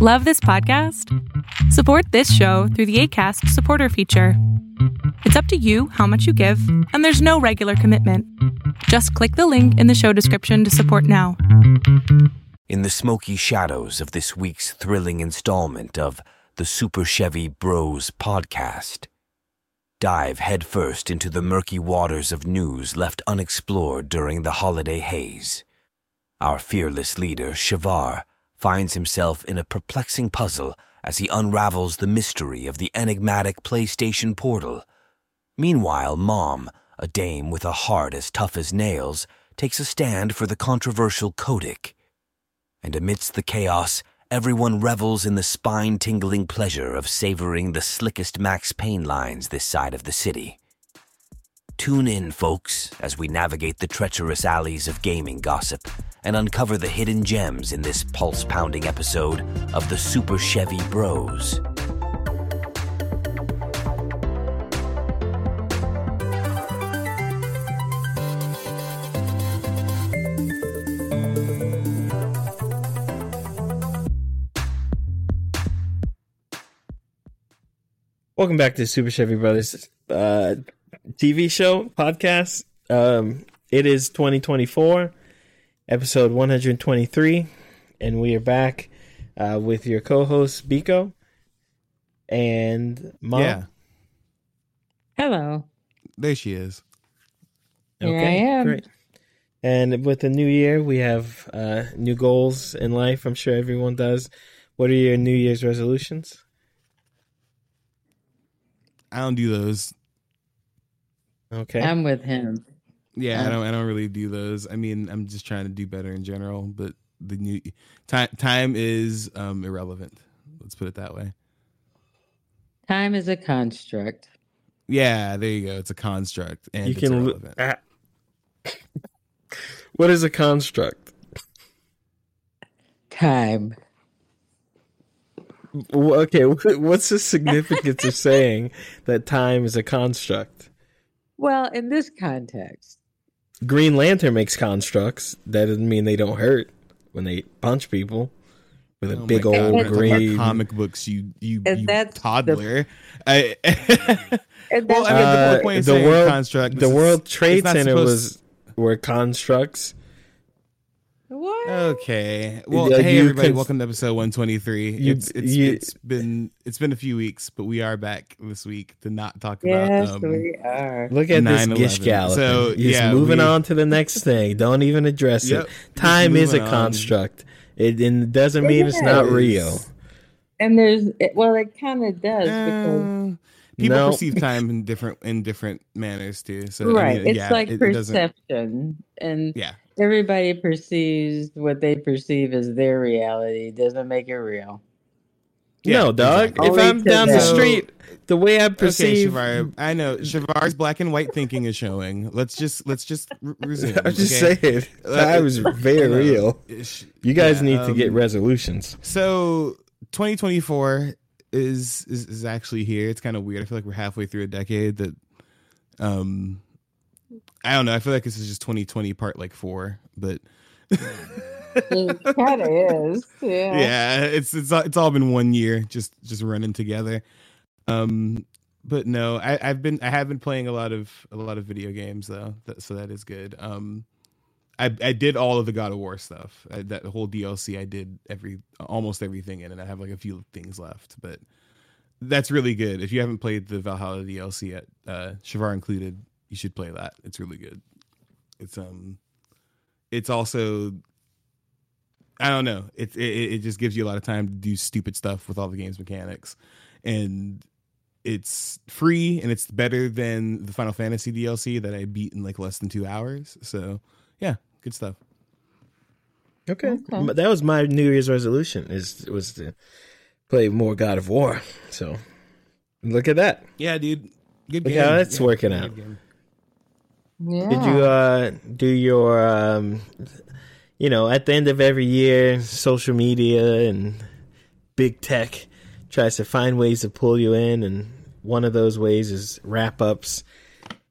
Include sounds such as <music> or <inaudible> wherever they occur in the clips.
Love this podcast? Support this show through the ACAST supporter feature. It's up to you how much you give, and there's no regular commitment. Just click the link in the show description to support now. In the smoky shadows of this week's thrilling installment of the Super Chevy Bros podcast, dive headfirst into the murky waters of news left unexplored during the holiday haze. Our fearless leader, Chevar, finds himself in a perplexing puzzle as he unravels the mystery of the enigmatic PlayStation portal. Meanwhile, Mom, a dame with a heart as tough as nails, takes a stand for the controversial Kotick. And amidst the chaos, everyone revels in the spine tingling pleasure of savoring the slickest Max Payne lines this side of the city. Tune in, folks, as we navigate the treacherous alleys of gaming gossip and uncover the hidden gems in this pulse pounding episode of the Super Chevy Bros. Welcome back to the Super Chevy Brothers uh, TV show podcast. Um, it is 2024, episode 123, and we are back uh, with your co-host Biko and Mom. Yeah, Hello. there she is. Here I am. great. And with the new year, we have uh, new goals in life. I'm sure everyone does. What are your New Year's resolutions? I don't do those. Okay. I'm with him. Yeah, I don't. I don't really do those. I mean, I'm just trying to do better in general. But the new time time is um irrelevant. Let's put it that way. Time is a construct. Yeah, there you go. It's a construct, and you it's can. lo- irrelevant. ah. what is a construct? Time. Well, Okay, <laughs> what's the significance of saying that time is a construct? Well, in this context, Green Lantern makes constructs. That doesn't mean they don't hurt when they punch people with a Oh big old we're talking about green. comic books. You you, And you that's the- toddler. I, <laughs> and well, I mean, Uh, the, point the world- construct. The is World it's- Trade it's Center supposed- was were constructs. What? Okay. Well, Yeah, hey everybody, cons- welcome to episode 123. You- it's it's, you- it's been it's been a few weeks, but we are back this week to not talk yes, about um, we are. Look at this 9/11. gish gallop. So, He's yeah, moving we- on to the next <laughs> thing. Don't even address Yep, it. Time is a construct. It, it doesn't mean it's not real. And there's well, it kind of does because Uh, people No. perceive time in different in different manners too. So I right, mean, it's yeah, like it- it perception, and Yeah, everybody perceives what they perceive as their reality. Doesn't make it real. Yeah, no, dog. exactly. If Only I'm to down the street, the way I perceive, Okay, perceive, Chevar. I know Chevar's black and white thinking is showing. Let's just let's just re- resume. <laughs> I'm just okay? saying, time is <laughs> very I know. real. You guys Yeah, need to get um, resolutions. So 2024 is is, is actually here. It's kind of weird. I feel like we're halfway through a decade that um I don't know. I feel like this is just 2020 part like 4, but It kind of is. Yeah. <laughs> yeah, it's it's all- it's all been one year just just running together. Um but no, I I've been I have been playing a lot of a lot of video games though. That, so that is good. Um I, I did all of the God of War stuff. I, that whole DLC, I did every almost everything in, and I have like a few things left. But that's really good. If you haven't played the Valhalla DLC yet, uh, Chevar included, you should play that. It's really good. It's um, it's also, I don't know. It it, it just gives you a lot of time to do stupid stuff with all the game's mechanics, and it's free and it's better than the Final Fantasy DLC that I beat in like less than two hours. So yeah, good stuff. Okay. Okay. But That was my New Year's resolution is was to play more God of War. So look at that. Yeah, dude. Good Look game. how that's Yeah, working good out. Game. Yeah. Did you uh do your um you know, at the end of every year, social media and big tech tries to find ways to pull you in and one of those ways is wrap ups.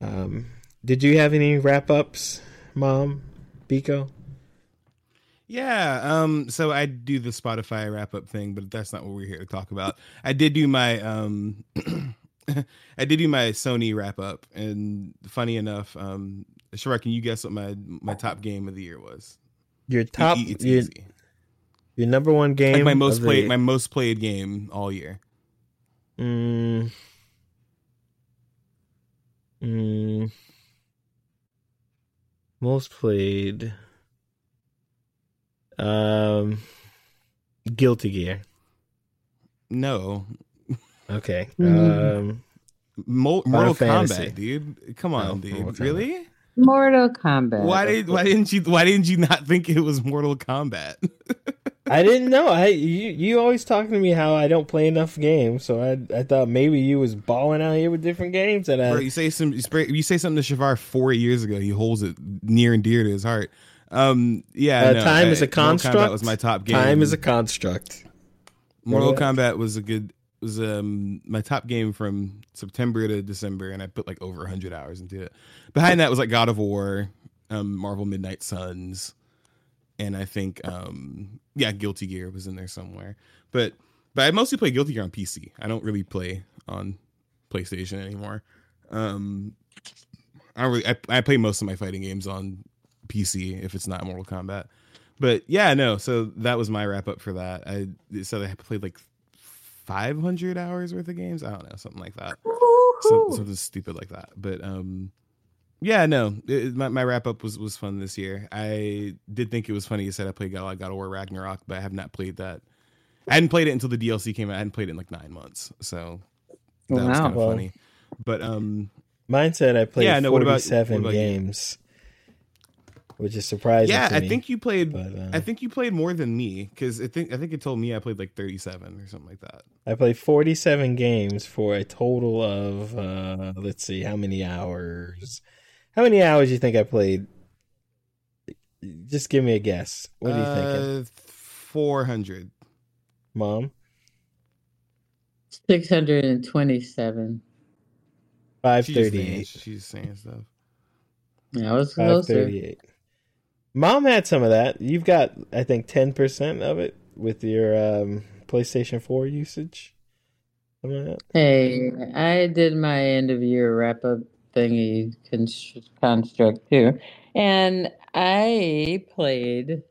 Um did you have any wrap ups, Mom? Biko? Yeah, um, so I do the Spotify wrap up thing, but that's not what we're here to talk about. I did do my um <clears throat> <laughs> I did do my Sony wrap up, and funny enough, um Shrek, can you guess what my my top game of the year was? Your top, it's your, easy. your number one game. Like my most of the- played my most played game all year. Mm, mm, most played. Um, Guilty Gear. No. Okay. Mhm. Um, Mo- Mortal Fantasy. Kombat, dude. Come on, Oh, dude. Mortal Really? Mortal Kombat. Why did why didn't you why didn't you not think it was Mortal Kombat? <laughs> I didn't know. I you you always talking to me how I don't play enough games, so I I thought maybe you was balling out here with different games that I. Bro, you say some you spray- you say something to Chevar four years ago. He holds it near and dear to his heart. Um, yeah, Uh, no, time I- is a Mortal construct. Kombat was my top game. Time is a construct. Mortal Yeah. Kombat was a good was um my top game from September to December, and I put like over hundred hours into it. Behind that was like God of War, um, Marvel Midnight Suns, and I think um yeah, Guilty Gear was in there somewhere. But but I mostly play Guilty Gear on PC. I don't really play on PlayStation anymore. Um, I really I, I play most of my fighting games on PC if it's not Mortal Kombat. But yeah, no. So that was my wrap up for that. I said I played like 500 hours worth of games. I don't know, something like that. Some, something stupid like that. But um, yeah, no. It, my my wrap up was was fun this year. I did think it was funny. You said I played God, God of War Ragnarok, but I have not played that. I hadn't played it until the DLC came out. I hadn't played it in like nine months, so that was kind of Well, funny. But um, Mine said I played Yeah, no, what about- 47 what about you? games, which is surprising. yeah, to I me, think you played. but, uh, I think you played more than me because I think I think it told me I played like 37 or something like that. I played 47 games for a total of uh let's see how many hours. How many hours you think I played? Just give me a guess. What are you thinking, Uh, 400. Mom? Six hundred and twenty-seven. Five thirty-eight. she's saying stuff. Yeah, I was closer. 538. Mom had some of that. You've got I think 10% of it with your um PlayStation 4 usage. Like. Hey, I did my end of year wrap up thingy const- construct too, and I played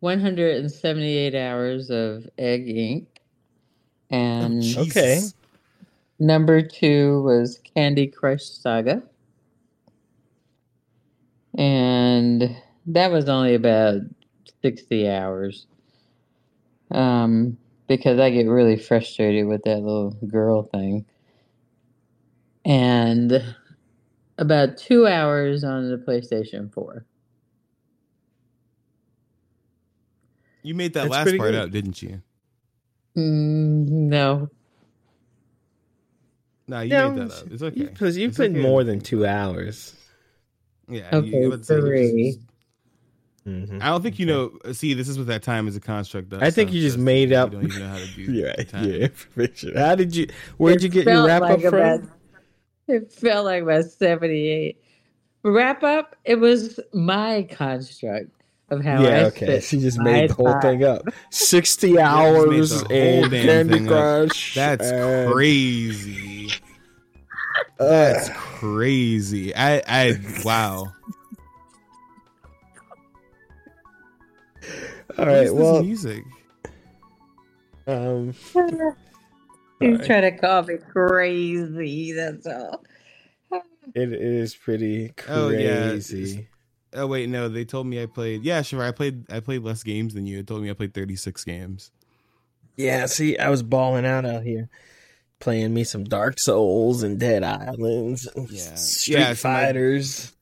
178 hours of Egg Inc. And Oh, Okay. Number two was Candy Crush Saga, and that was only about 60 hours. Um, because I get really frustrated with that little girl thing. And about two hours on the PlayStation 4. You made that That's last part good. up, didn't you? Mm, no. No, you Yeah, made that up. It's okay. Because you It's put okay. more than two hours. Yeah. Okay, you, you three. just- Mhm. I don't think you know. See, this is what that time is a construct. Does, I think so- you just so made you up- don't even know how to <laughs> do Yeah, time. yeah, <laughs> information. How did you? Where'd It you get your wrap like up from? about- <laughs> it felt like about 78. Wrap up, it was my construct of how I yeah, okay. She just made the whole time. thing up. Sixty hours the whole in Candy. Crush. That's and- crazy. That's crazy. I, I, wow. all right what right. this Well, music. um, He's Sorry. trying to call me crazy. That's all. it is pretty Oh, yeah. crazy. Oh wait, no. They told me I played. Yeah, sure. I played. I played less games than you. They told me I played thirty six games. Yeah, see, I was balling out out here, playing me some Dark Souls and Dead Islands, Yeah. Street Yeah, Fighters.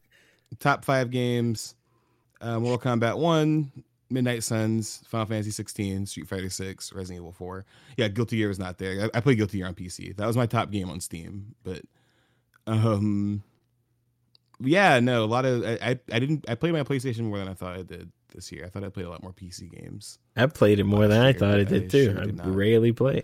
Top five games: uh, Mortal Kombat One, Midnight Suns, Final Fantasy 16, Street Fighter 6, Resident Evil 4. Yeah, Guilty Gear was not there. I, I played Guilty Gear on PC. That was my top game on Steam. But, um, yeah, no, a lot of I, I, I didn't I played my PlayStation more than I thought I did this year. I thought I played a lot more PC games. I played it more than I thought I I did too. sure I did not. rarely play.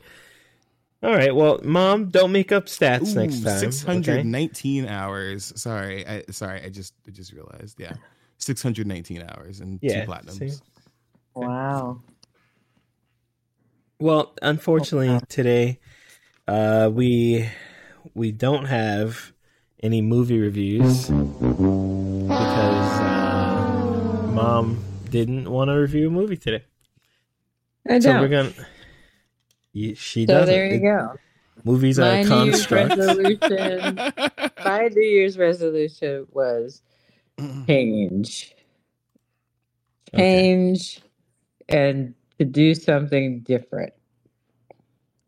All right, well, Mom, don't make up stats Ooh, next time. okay? 619 hours. Sorry, I sorry, I just I just realized. Yeah. 619 hours and Yeah, two platinums. see? Wow. Well, unfortunately, Wow. today uh, we we don't have any movie reviews because uh, mom didn't want to review a movie today. I don't. we're gonna. Y- She so doesn't. there you It- go. Movies My are New Year's constructs. resolution. <laughs> My New Year's resolution was <clears throat> change, Okay. change, and to do something different.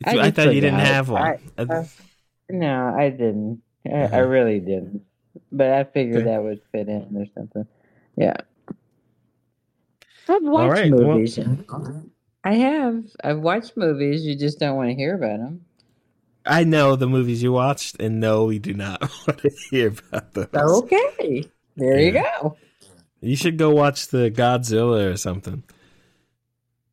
I, I thought you didn't have one. I- Uh, No, I didn't. I, I Uh-huh. really didn't. But I figured Okay. that would fit in or something. Yeah. I've watched right, well- movies. I have. I've watched movies. You just don't want to hear about them. I know the movies you watched, and no, we do not <laughs> want to hear about those. Okay. There you go. You should go watch the Godzilla or something.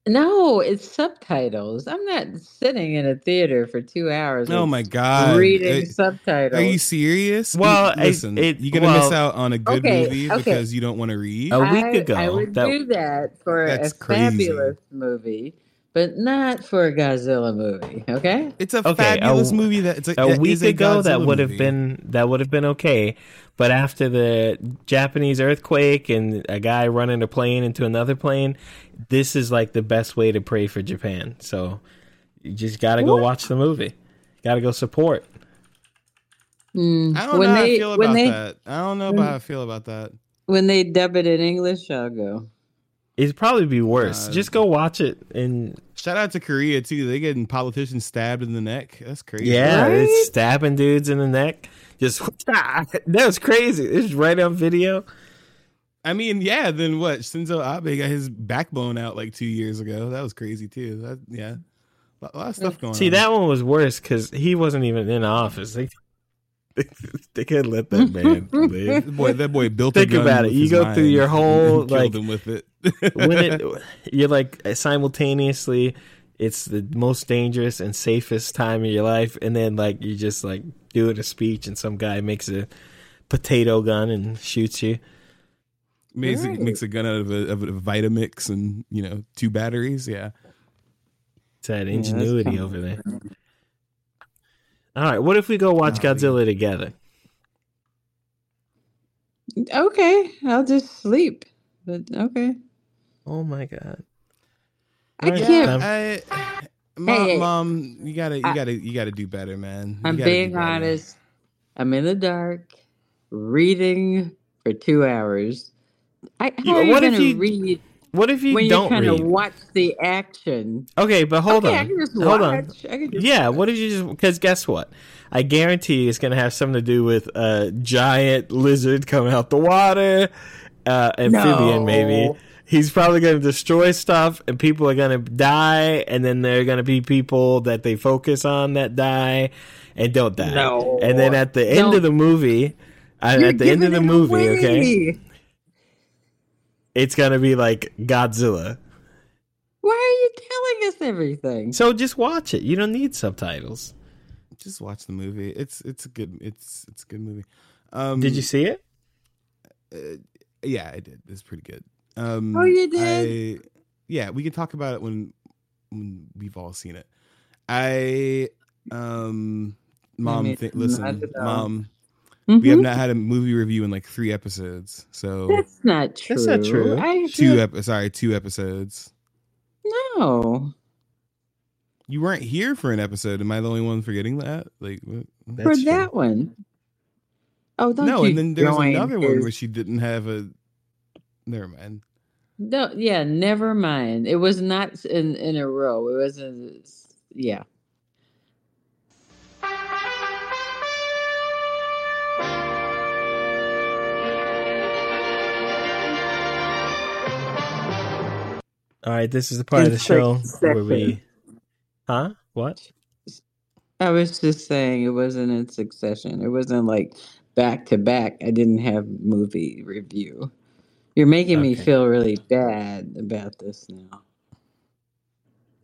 No, it's subtitles. I'm not sitting in a theater for two hours. oh my god! Reading Uh, subtitles. Are you serious? Well, You- I- listen, it- you're gonna well- miss out on a good Okay, movie okay. because you don't want to read. A week ago, I would that- do that for a crazy. fabulous movie, but not for a Godzilla movie. Okay. It's a Okay, fabulous a- movie that it's a, a week is a ago that would have been that would have been okay but after the japanese earthquake and a guy running a plane into another plane this is like the best way to pray for japan so you just gotta go watch the movie gotta go support Mm, I don't when know how I feel about they that. I don't know when- about how I feel about that. when they dub it in English, I'll go. It'd probably be worse Uh, just go watch it and Shout out to Korea too. They getting politicians stabbed in the neck. That's crazy. yeah Right? it's stabbing dudes in the neck just <laughs> that was crazy it's right on video I mean, yeah. Then what? Shinzo Abe got his backbone out like two years ago. That was crazy too. That yeah, a lot of stuff going on. See, on. that one was worse because he wasn't even in office. They, <laughs> they could let that man live. That boy, that boy built. Think a gun about it. You go mind through your <laughs> and whole, killed like- him with it. When it, <laughs> you're like simultaneously, it's the most dangerous and safest time of your life, and then like you just like doing a speech, and some guy makes a potato gun and shoots you. makes, Right. makes a gun out of a, of a Vitamix and you know two batteries. Yeah, It's that ingenuity kinda- over there. All right, what if we go watch Golly. Godzilla together? Okay, I'll just sleep. But okay, Oh my god! I Right. can't. I, mom, Hey, mom, you gotta, you I- gotta, you gotta do better, man. You I'm being better. honest. I'm in the dark, reading for two hours. I, how Yeah, are you what if going to you read What if you when don't you kind of watch the action? Okay, but hold okay, I on. can just Hold on. watch. Just Yeah, what did you just? Because guess what? I guarantee it's gonna have something to do with a giant lizard coming out the water, uh, amphibian No. maybe. He's probably gonna destroy stuff, and people are gonna die, and then there are gonna be people that they focus on that die and don't die. No. And then at the end Don't. of the movie, uh, You're at the end of the movie, okay, away. It's gonna be like Godzilla. Why are you telling us everything? So just watch it. You don't need subtitles. Just watch the movie. It's, it's a good, it's, it's a good movie. Um, Did you see it? Uh, yeah, I did. It's pretty good. Um, Oh, you did? I, yeah, we can talk about it when when we've all seen it. I um, mom, mean, think, I listen, don't know. mom, we have Mhm. not had a movie review in like three episodes. So That's not true. That's not true. I two, have- ep- sorry, two episodes. no. You weren't here for an episode. Am I the only one forgetting that? Like, what? That's for true. that one. Oh, don't no, you and then there was join another one where she didn't have a. Never mind. No, yeah, never mind. It was not in in a row. It was in, yeah. All right, this is the part of the In show where we. Huh? What? I was just saying it wasn't in succession. It wasn't like back to back. I didn't have movie review. You're making me feel really bad about this now.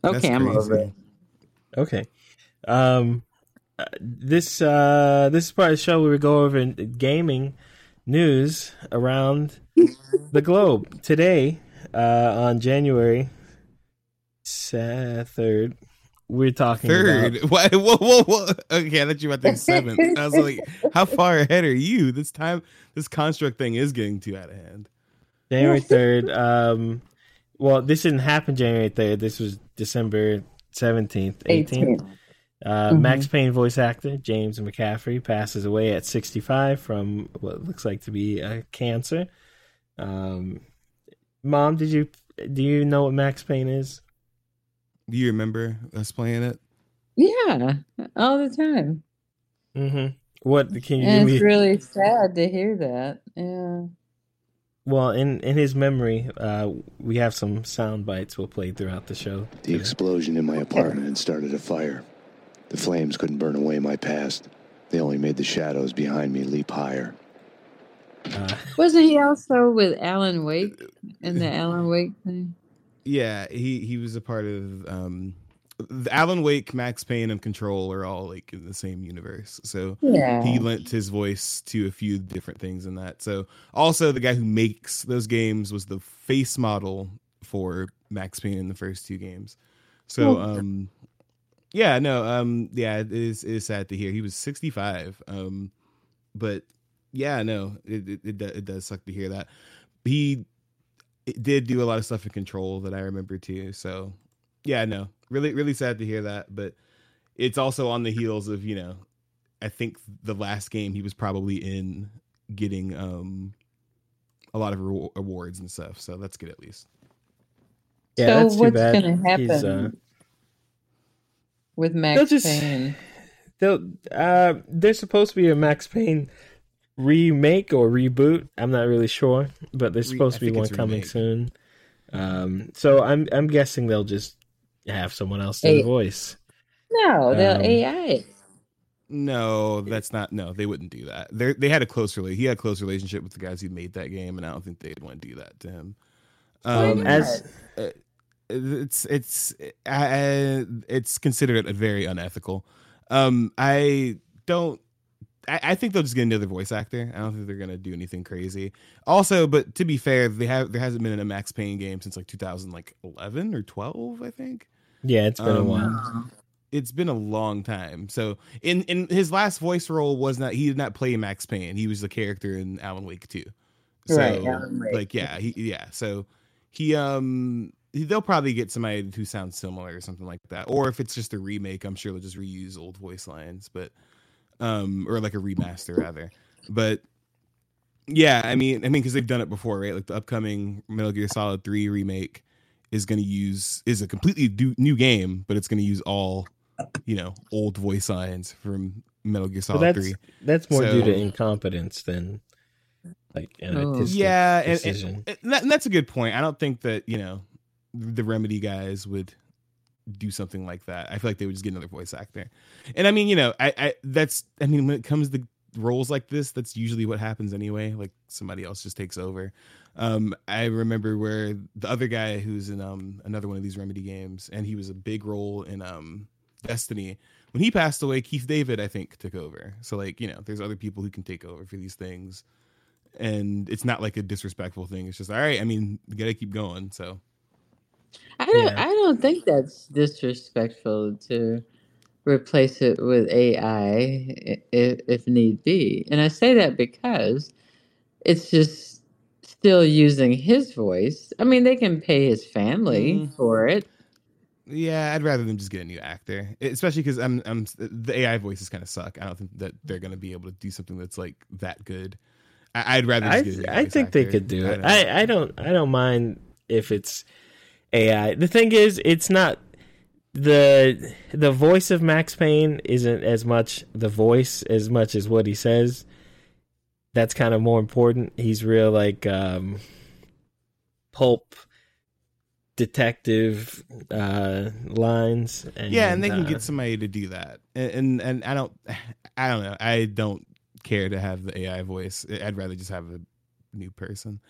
Okay, I'm over it. Okay. Um, uh, this uh, this is part of the show where we go over gaming news around the globe today uh, on January third. We're talking Third. about What? Whoa, whoa, whoa. Okay, I thought you were about to think seventh. <laughs> I was like, how far ahead are you? This time, this construct thing is getting too out of hand. January third. Um, well, this didn't happen January third. This was December seventeenth, eighteenth. Uh, Mhm. Max Payne voice actor James McCaffrey passes away at 65 from what looks like to be a cancer. Um, Mom, did you do you know what Max Payne is? Do you remember us playing it? Yeah, all the time. Mm-hmm. What can you And give it's me? really sad to hear that. Yeah. Well, in in his memory, uh, we have some sound bites we'll play throughout the show. The explosion in my apartment had started a fire. The flames couldn't burn away my past. They only made the shadows behind me leap higher. Uh, Wasn't he also with Alan Wake in the Alan Wake thing? Yeah, he he was a part of um, the Alan Wake, Max Payne, and Control are all like in the same universe. So Yeah. he lent his voice to a few different things in that. So also the guy who makes those games was the face model for Max Payne in the first two games. So um yeah, no, um yeah, it is it is sad to hear. He was 65. Um but yeah, no, it it, it, it does suck to hear that. He did do a lot of stuff in control that I remember too. So yeah, no, really really sad to hear that, but it's also on the heels of, you know, I think the last game he was probably in getting um a lot of re- awards and stuff. So that's good at least. yeah, so that's too what's gonna happen He's, uh, with They'll Max just- Payne? <sighs> They'll, uh, there's supposed to be a Max Payne remake or reboot. I'm not really sure, but there's supposed I to be one coming remake. soon. Um, so I'm I'm guessing they'll just have someone else do the voice. No, they'll Um, AI. No, that's not. No, they wouldn't do that. They they had a close relate. He had a close relationship with the guys who made that game, and I don't think they'd want to do that to him. Um, not? as it's it's uh, it's considered a very unethical. Um, I don't. I, I think they'll just get another voice actor. I don't think they're gonna do anything crazy. Also, but to be fair, they have there hasn't been a Max Payne game since like 2011 or 12, I think. yeah, it's been a um, while. It's been a long time. So in in his last voice role was not he did not play Max Payne. He was the character in Alan Wake 2. So Right, Alan Wake. like yeah, he yeah. So he um he- they'll probably get somebody who sounds similar or something like that. Or if it's just a remake, I'm sure they'll just reuse old voice lines, but um or like a remaster rather. But yeah, I mean, I mean, because they've done it before, right? Like the upcoming Metal Gear Solid Three remake is going to use is a completely do, new game, but it's going to use all you know old voice lines from Metal Gear But Solid that's Three. that's more due to incompetence than like an Oh. artistic Yeah, and, decision. and, and that, and that's a good point. I don't think that you know the Remedy guys would do something like that. I feel like they would just get another voice actor. And I mean, you know, I, I that's I mean, when it comes to roles like this, that's usually what happens anyway. Like somebody else just takes over. Um, I remember where the other guy who's in um another one of these Remedy games, and he was a big role in um Destiny. When he passed away, Keith David, I think, took over. So like, you know, there's other people who can take over for these things. And it's not like a disrespectful thing. It's just all right. I mean, you gotta keep going. So I don't. Yeah. I don't think that's disrespectful to replace it with AI if, if need be. And I say that because it's just still using his voice. I mean, they can pay his family Mm. for it. Yeah, I'd rather them just get a new actor, especially because I'm, I'm the AI voices kind of suck. I don't think that they're going to be able to do something that's like that good. I, I'd rather. Just I get a new I voice think they could do I it. don't- I, I don't I don't mind if it's AI. The thing is, it's not the the voice of Max Payne isn't as much the voice as much as what he says. That's kind of more important. He's real like um pulp detective uh lines and yeah, and they can uh, get somebody to do that, and, and and I don't, I don't know. I don't care to have the AI voice. I'd rather just have a new person.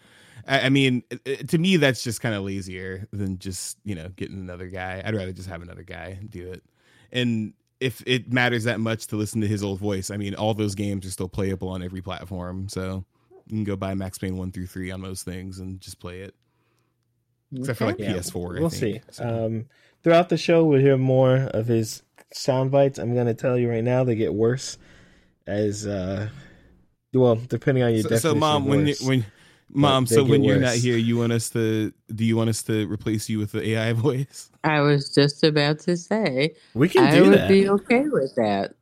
I, I mean, it- it- to me, that's just kind of lazier than just you know getting another guy. I'd rather just have another guy do it. And if it matters that much to listen to his old voice, I mean, all those games are still playable on every platform. So you can go buy Max Payne one through three on most things and just play it. Except for like Yeah, PS4. I We'll think. see. So- Um, throughout the show, we'll hear more of his sound bites. I'm going to tell you right now, they get worse as uh, well, depending on your so, definition. so mom, when you, when mom, so when you're not here, you want us to? Do you want us to replace you with the AI <laughs> voice? I was just about to say we can I do would that. be okay with that.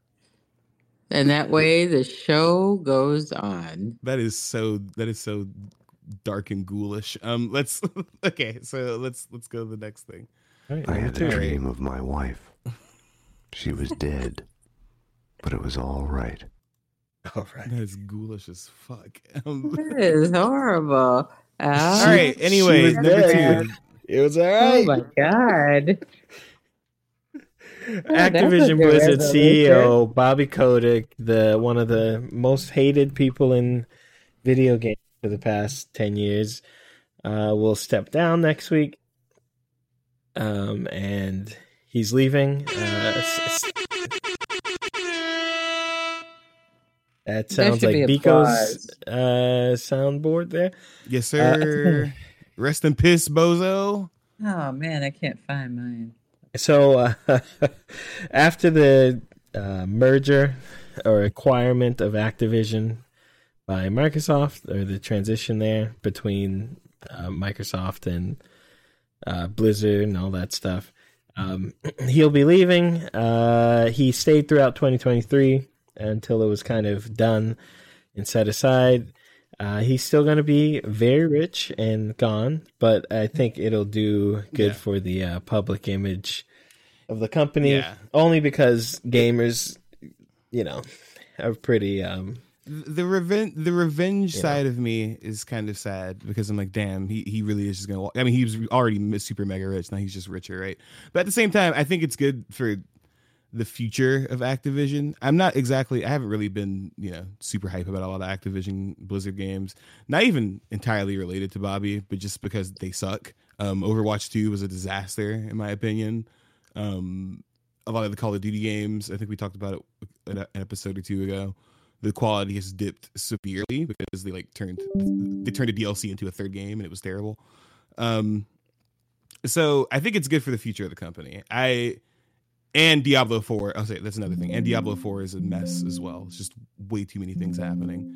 And that way the show goes on. That is so. That is so dark and ghoulish. Um, let's. <laughs> Okay, so let's let's go to the next thing. All right, I had a dream of my wife. She was dead, but it was all right. <laughs> All right. That is ghoulish as fuck. <laughs> <laughs> That is horrible. all right. Anyway, number dead. two. It was all right. Oh my god. that's Activision Blizzard. CEO Bobby Kotick, the one of the most hated people in video games for the past ten years, uh, will step down next week. Um, and he's leaving. Uh, that sounds should like be Biko's uh, soundboard there. Yes, Uh, sir. <laughs> Rest in piss, bozo. Oh man, I can't find mine. So uh, <laughs> after the uh, merger or acquirement of Activision by Microsoft, or the transition there between uh, Microsoft and uh, Blizzard and all that stuff, um, <clears throat> he'll be leaving. Uh, he stayed throughout 2023 until it was kind of done and set aside. Uh, he's still going to be very rich and gone, but I think it'll do good Yeah. for the uh, public image of the company. Yeah. Only because gamers, you know, are pretty. Um, the revenge the revenge side of me is kind of sad because I'm like, damn, he, he really is just gonna. Walk. I mean, he was already super mega rich. Now he's just richer, right? But at the same time, I think it's good for the future of Activision. I'm not exactly. I haven't really been you know super hype about a lot of Activision Blizzard games. Not even entirely related to Bobby, but just because they suck. Um, Overwatch 2 was a disaster in my opinion. Um, a lot of the Call of Duty games, I think we talked about it an episode or two ago the quality has dipped severely because they like turned they turned a DLC into a third game and it was terrible. Um, so I think it's good for the future of the company. I and Diablo Four. I'll say that's another thing. And Diablo Four is a mess as well. It's just way too many things happening.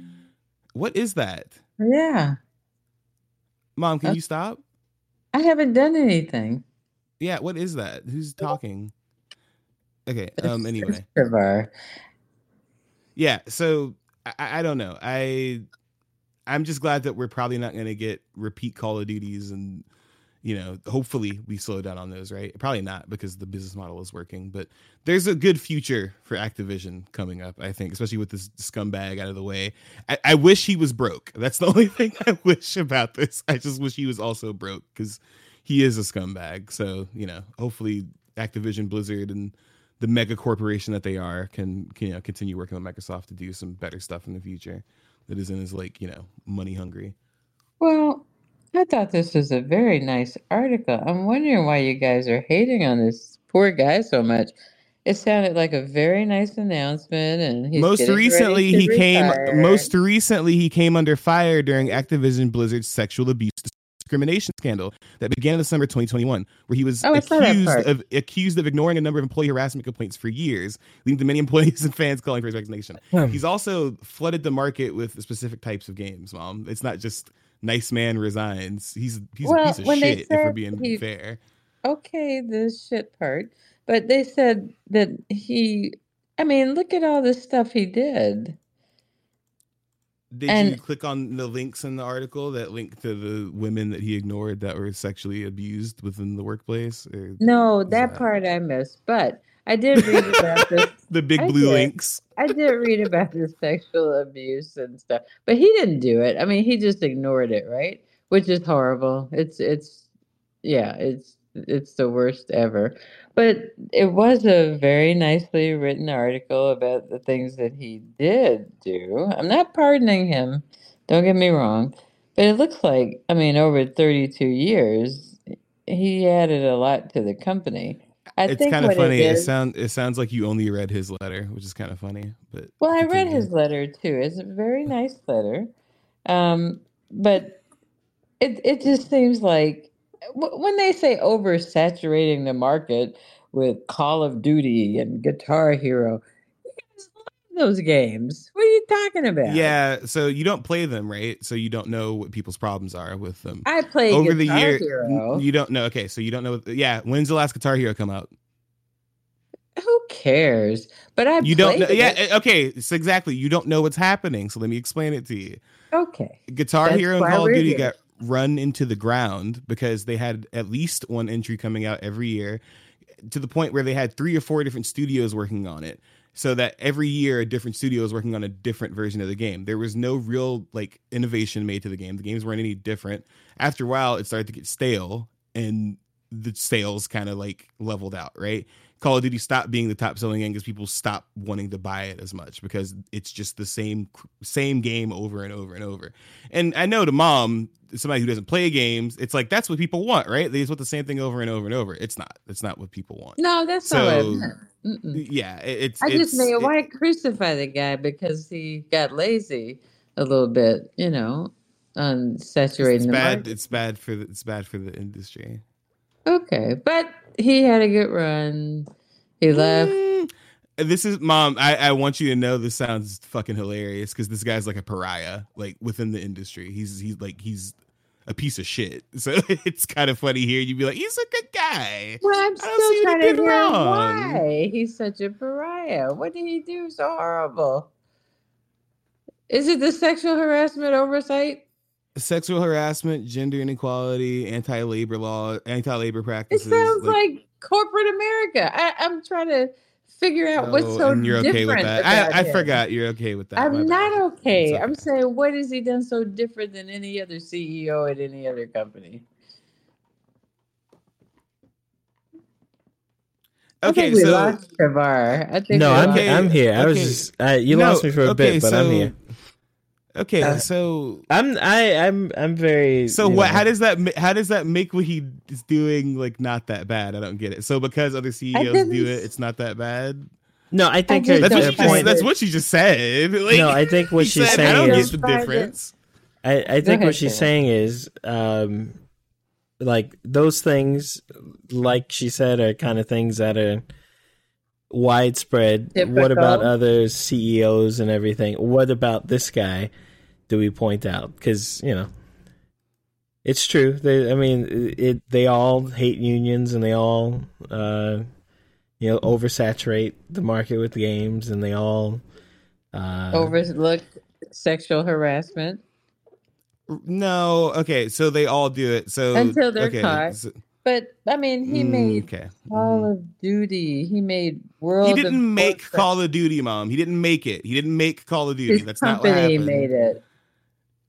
What is that, Yeah. Mom? Can Uh, you stop? I haven't done anything. Yeah. What is that? Who's talking? Okay. Um. Anyway. Yeah so I, I don't know i i'm just glad that we're probably not going to get repeat call of duties and you know hopefully we slow down on those right? Probably not because the business model is working but there's a good future for activision coming up i think especially with this scumbag out of the way. I, I wish he was broke. That's the only <laughs> thing i wish about this. I just wish he was also broke because he is a scumbag. So you know hopefully activision blizzard and the mega corporation that they are can, can you know continue working with Microsoft to do some better stuff in the future that isn't as like you know money hungry. Well, I thought this was a very nice article. I'm wondering why you guys are hating on this poor guy so much. It sounded like a very nice announcement, and he's most recently he came most recently he came under fire during Activision Blizzard's sexual abuse discrimination scandal that began in December 2021, where he was Oh, I saw that accused of accused of ignoring a number of employee harassment complaints for years, leading to many <laughs> employees and fans calling for his resignation. Hmm. He's also flooded the market with specific types of games, mom. It's not just nice man resigns. He's he's a piece of shit if we're being he- fair. okay, the shit part, but they said that he. I mean, look at all the stuff he did. Did you click on the links in the article that link to the women that he ignored that were sexually abused within the workplace? No, was that part I missed, but I did read about this. <laughs> the big I blue did. links. I did read about the sexual abuse and stuff, but he didn't do it. I mean, he just ignored it, right? Which is horrible. It's it's yeah, it's it's the worst ever. But it was a very nicely written article about the things that he did do. I'm not pardoning him. Don't get me wrong, but it looks like I mean, over 32 years, he added a lot to the company. I it's kind of funny. It, It, is, sound it sounds like you only read his letter, which is kind of funny. But Well, I read his letter too. It's a very nice letter. Um, but it it just seems like when they say oversaturating the market with Call of Duty and Guitar Hero, you guys love those games. What are you talking about? Yeah, so you don't play them, right? So you don't know what people's problems are with them. I play Over Guitar the year, Hero. you don't know. Okay, so you don't know. What, Yeah, when's the last Guitar Hero come out? Who cares? But I You don't know. Yeah, eh, okay. It's exactly. You don't know what's happening. So let me explain it to you. Okay. Guitar That's Hero and Call of Duty here. got run into the ground because they had at least one entry coming out every year to the point where they had three or four different studios working on it. So that every year a different studio is working on a different version of the game. There was no real like innovation made to the game. The games weren't any different. After a while, it started to get stale and the sales kind of like leveled out, right? Call of Duty stopped being the top selling game because people stopped wanting to buy it as much because it's just the same same game over and over and over. And I know to mom, somebody who doesn't play games, it's like that's what people want, right? They just want the same thing over and over and over. It's not. It's not what people want. No, that's not So, meant. Yeah, it- it's. I just mean, it- why crucify the guy because he got lazy a little bit, you know, on saturating it's the bad. market. It's bad for the. It's bad for the industry. Okay, but he had a good run. He left. Mm, This is mom. I, I want you to know this sounds fucking hilarious because this guy's like a pariah, like within the industry. He's he's like he's a piece of shit. <laughs> So it's kind of funny here. You'd be like, he's a good guy. Well, I'm I don't see still trying to hear wrong. why he's such a pariah. What did he do so horrible? Is it the sexual harassment oversight? Sexual harassment, gender inequality, anti labor law, anti labor practices. It sounds like, corporate America. I, I'm trying to figure out what's Oh, so and you're okay with different that. I, I forgot you're okay with that. I'm not okay. It's I'm saying, what has he done so different than any other CEO at any other company? I Okay, think we so lost Chevar. I think No, I'm I'm here. I was just uh, you No, lost me for a okay, bit, but I'm here. Okay, Uh, so I'm I I'm I'm very. so what? know, How does that? How does that make what he is doing like not that bad? I don't get it. So because other CEOs do it, it's not that bad. No, I think just her, That's what her she just. point. That's what she just said. <laughs> Like, No, I think what he she's said, I saying don't is- get the difference. I, I think ahead, what she's Sarah. saying is, um, like those things, like she said, are kind of things that are widespread. What about other CEOs and everything? What about this guy? Do we point out? Because you know, it's true. They, I mean, it. They all hate unions, and they all, uh, you know, oversaturate the market with games, and they all. Uh, overlooked sexual harassment. No, okay, so they all do it. So Until they're okay, caught. so- But I mean, he mm, made okay. Call Mhm. of Duty. He made World. He didn't make Warcraft. Call of Duty, mom. He didn't make it. He didn't make Call of Duty. His That's not what happened. made it.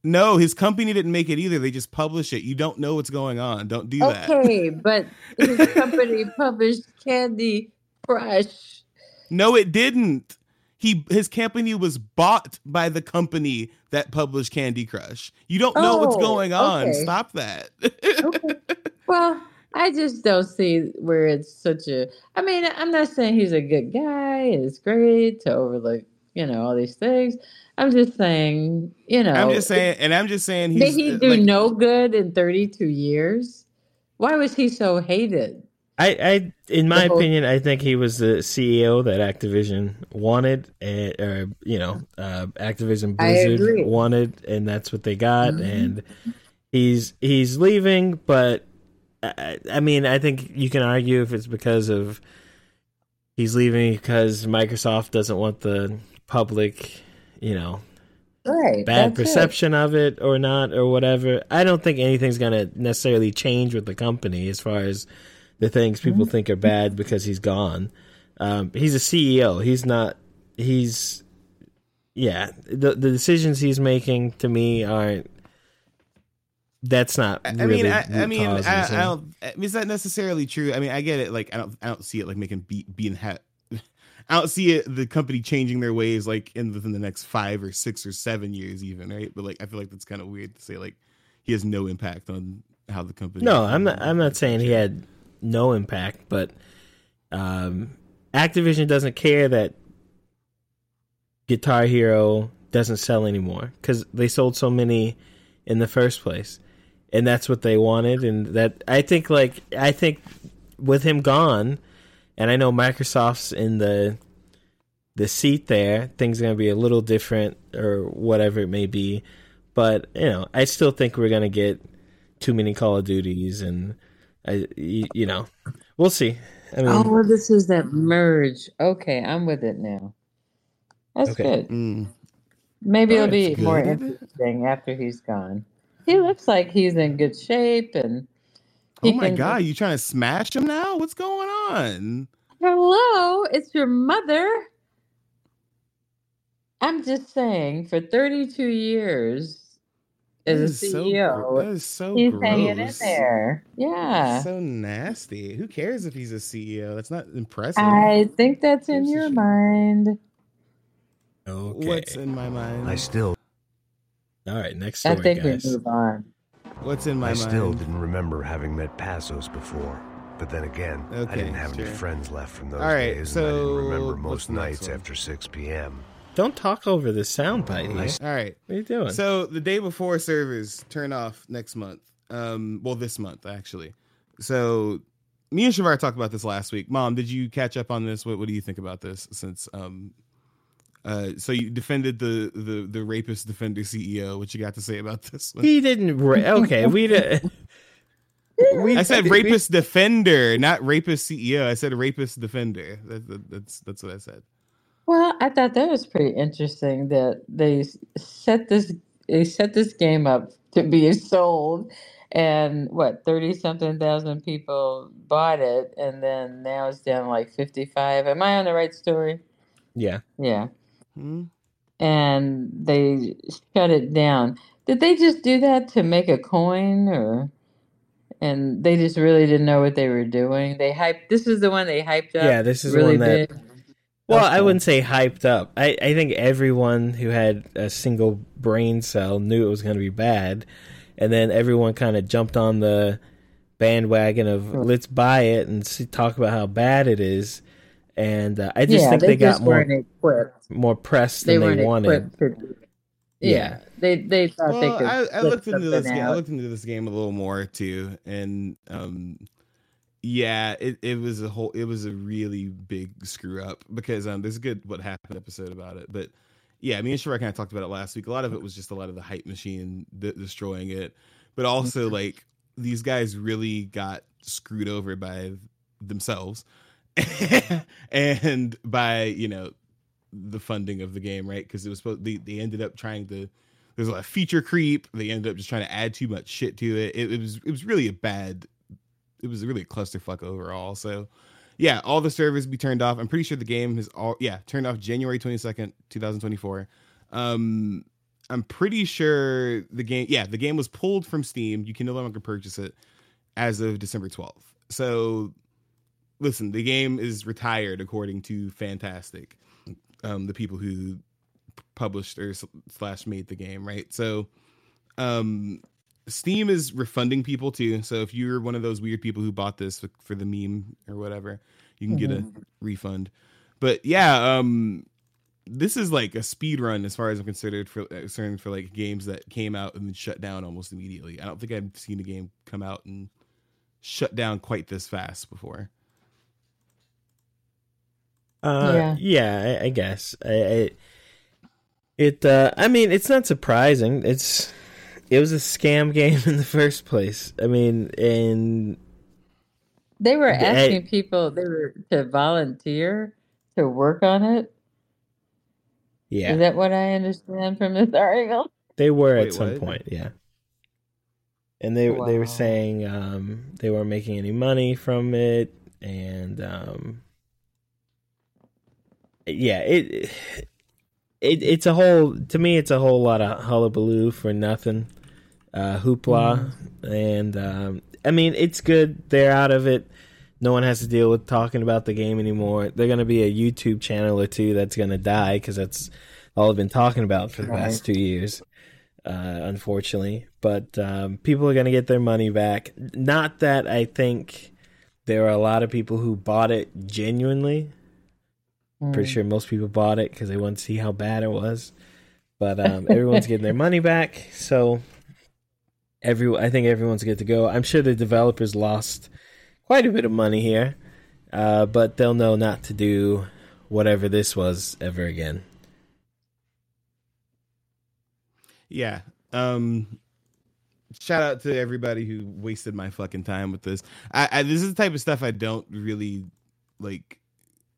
No, his company didn't make it either. They just publish it. You don't know what's going on. Don't do that. Okay, <laughs> but his company published Candy Crush. No, it didn't. He his company was bought by the company that published Candy Crush. You don't know what's Oh, going on. okay. Stop that. <laughs> Okay. Well, I just don't see where it's such a. I mean, I'm not saying he's a good guy. It's great to overlook, you know, all these things. I'm just saying, you know, I'm just saying, and I'm just saying he's did he uh, do like, no good in 32 years? Why was he so hated? I, I, in my whole- opinion, I think he was the CEO that Activision wanted, eh, or you know, uh, Activision Blizzard wanted, and that's what they got. Mhm. And he's he's leaving, but I, I mean, I think you can argue if it's because of he's leaving because Microsoft doesn't want the public, you know, Right. bad that's it. perception of it or not or whatever. I don't think anything's gonna necessarily change with the company as far as the things people think are bad because he's gone. Um, he's a CEO. He's not. He's yeah. The the decisions he's making to me aren't. That's not. I really mean, I, I mean, I, I don't. I mean, is that necessarily true? I mean, I get it. Like, I don't, I don't see it like making be, being ha- <laughs> I don't see it the company changing their ways like in within the next five or six or seven years, even right. But like, I feel like that's kind of weird to say like he has no impact on how the company. No, I'm not. I'm not saying he had no impact, but um, Activision doesn't care that Guitar Hero doesn't sell anymore because they sold so many in the first place, and that's what they wanted. And that I think, like I think, with him gone, and I know Microsoft's in the the seat there, things are gonna be a little different or whatever it may be. But you know, I still think we're gonna get too many Call of Duties, and I, you, you know, we'll see. I mean, oh, well, this is that merge. Okay, I'm with it now. That's Okay. good. Mm. Maybe it'll That's be more interesting after he's gone. He looks like he's in good shape and Oh he my can- god, you trying to smash him now? What's going on? Hello, it's your mother. I'm just saying, for 32 years That as a is so CEO, gr- that is so he's gross. hanging in there. Yeah. So nasty. Who cares if he's a CEO? That's not impressive. I think that's in Gives a your mind. okay. What's in my mind? I still, All right, next story, I think guys. we move on. What's in my I mind? still didn't remember having met Passos before. But then again, I didn't have sure. any friends left from those All right, days, and I didn't so remember most nights one? after 6 p.m. Don't talk over the soundbite here. All right. What are you doing? So the day before servers turn off next month. Um, well, this month actually. So me and Chevar talked about this last week. Mom, did you catch up on this? What What do you think about this? Since um, uh, so you defended the the the rapist defender CEO. What you got to say about this? One? he didn't. Ra- okay, we. did. We, I said we- rapist defender, not rapist CEO. I said rapist defender. That, that, that's that's what I said. Well, I thought that was pretty interesting that they set this they set this game up to be sold and what 30 something thousand people bought it and then now it's down like 55. Am I on the right story? Yeah. Yeah. Hmm? And they shut it down. Did they just do that to make a coin or and they just really didn't know what they were doing? They hyped this is the one they hyped up. Yeah, this is really one that- big. Well, I wouldn't say hyped up. I, I think everyone who had a single brain cell knew it was going to be bad, and then everyone kind of jumped on the bandwagon of let's buy it and see, talk about how bad it is. And uh, I just yeah, think they, they, got more more press They than they, weren't wanted. to Yeah. yeah. They they thought they Well, could I, I looked into something this. Game, I looked into this game a little more too, and um, yeah, it, it was a whole. It was a really big screw up because um, there's a good what happened episode about it, but yeah, me and Chevar kind of talked about it last week. A lot of it was just a lot of the hype machine de- destroying it, but also Mm-hmm. like these guys really got screwed over by themselves <laughs> and by you know the funding of the game, right? Because it was supposed they, they ended up trying to there's a lot of feature creep. They ended up just trying to add too much shit to it. It, it was it was really a bad it was really a clusterfuck overall. So yeah, all the servers be turned off. I'm pretty sure the game is all yeah, turned off January 22nd, 2024. Um I'm pretty sure the game yeah, the game was pulled from Steam. You can no longer purchase it as of December 12th. So listen, the game is retired according to Fntastic, um, the people who published or slash made the game, right? So, um, Steam is refunding people too. So if you're one of those weird people who bought this for, the meme or whatever, you can get a refund. But yeah, um, this is like a speed run as far as I'm considered for concerned for like games that came out and then shut down almost immediately. I don't think I've seen a game come out and shut down quite this fast before. Uh, Yeah. yeah, I, I guess. I, I, it. Uh, I mean, it's not surprising. It's it was a scam game <laughs> in the first place. I mean, and They were I- asking people they were to volunteer to work on it. yeah, Is that what I understand from this article? they were Wait, at some what? point. Yeah, and they they were saying um, they weren't making any money from it, and um, yeah, it. It, it's a whole to me it's a whole lot of hullabaloo for nothing uh hoopla. And um i mean it's good. They're out of it. No one has to deal with talking about the game anymore. They're going to be a youtube channel or two that's going to die because that's all i've been talking about for the past two years uh unfortunately. But um people are going to get their money back. Not that i think there are a lot of people who bought it genuinely Mm. Pretty sure most people bought it because they wanted to see how bad it was. but um, everyone's getting their money back. So every I think everyone's good to go. I'm sure the developers lost quite a bit of money here, uh, but they'll know not to do whatever this was ever again. Yeah. Um shout out to everybody who wasted my fucking time with this. I, I this is the type of stuff I don't really like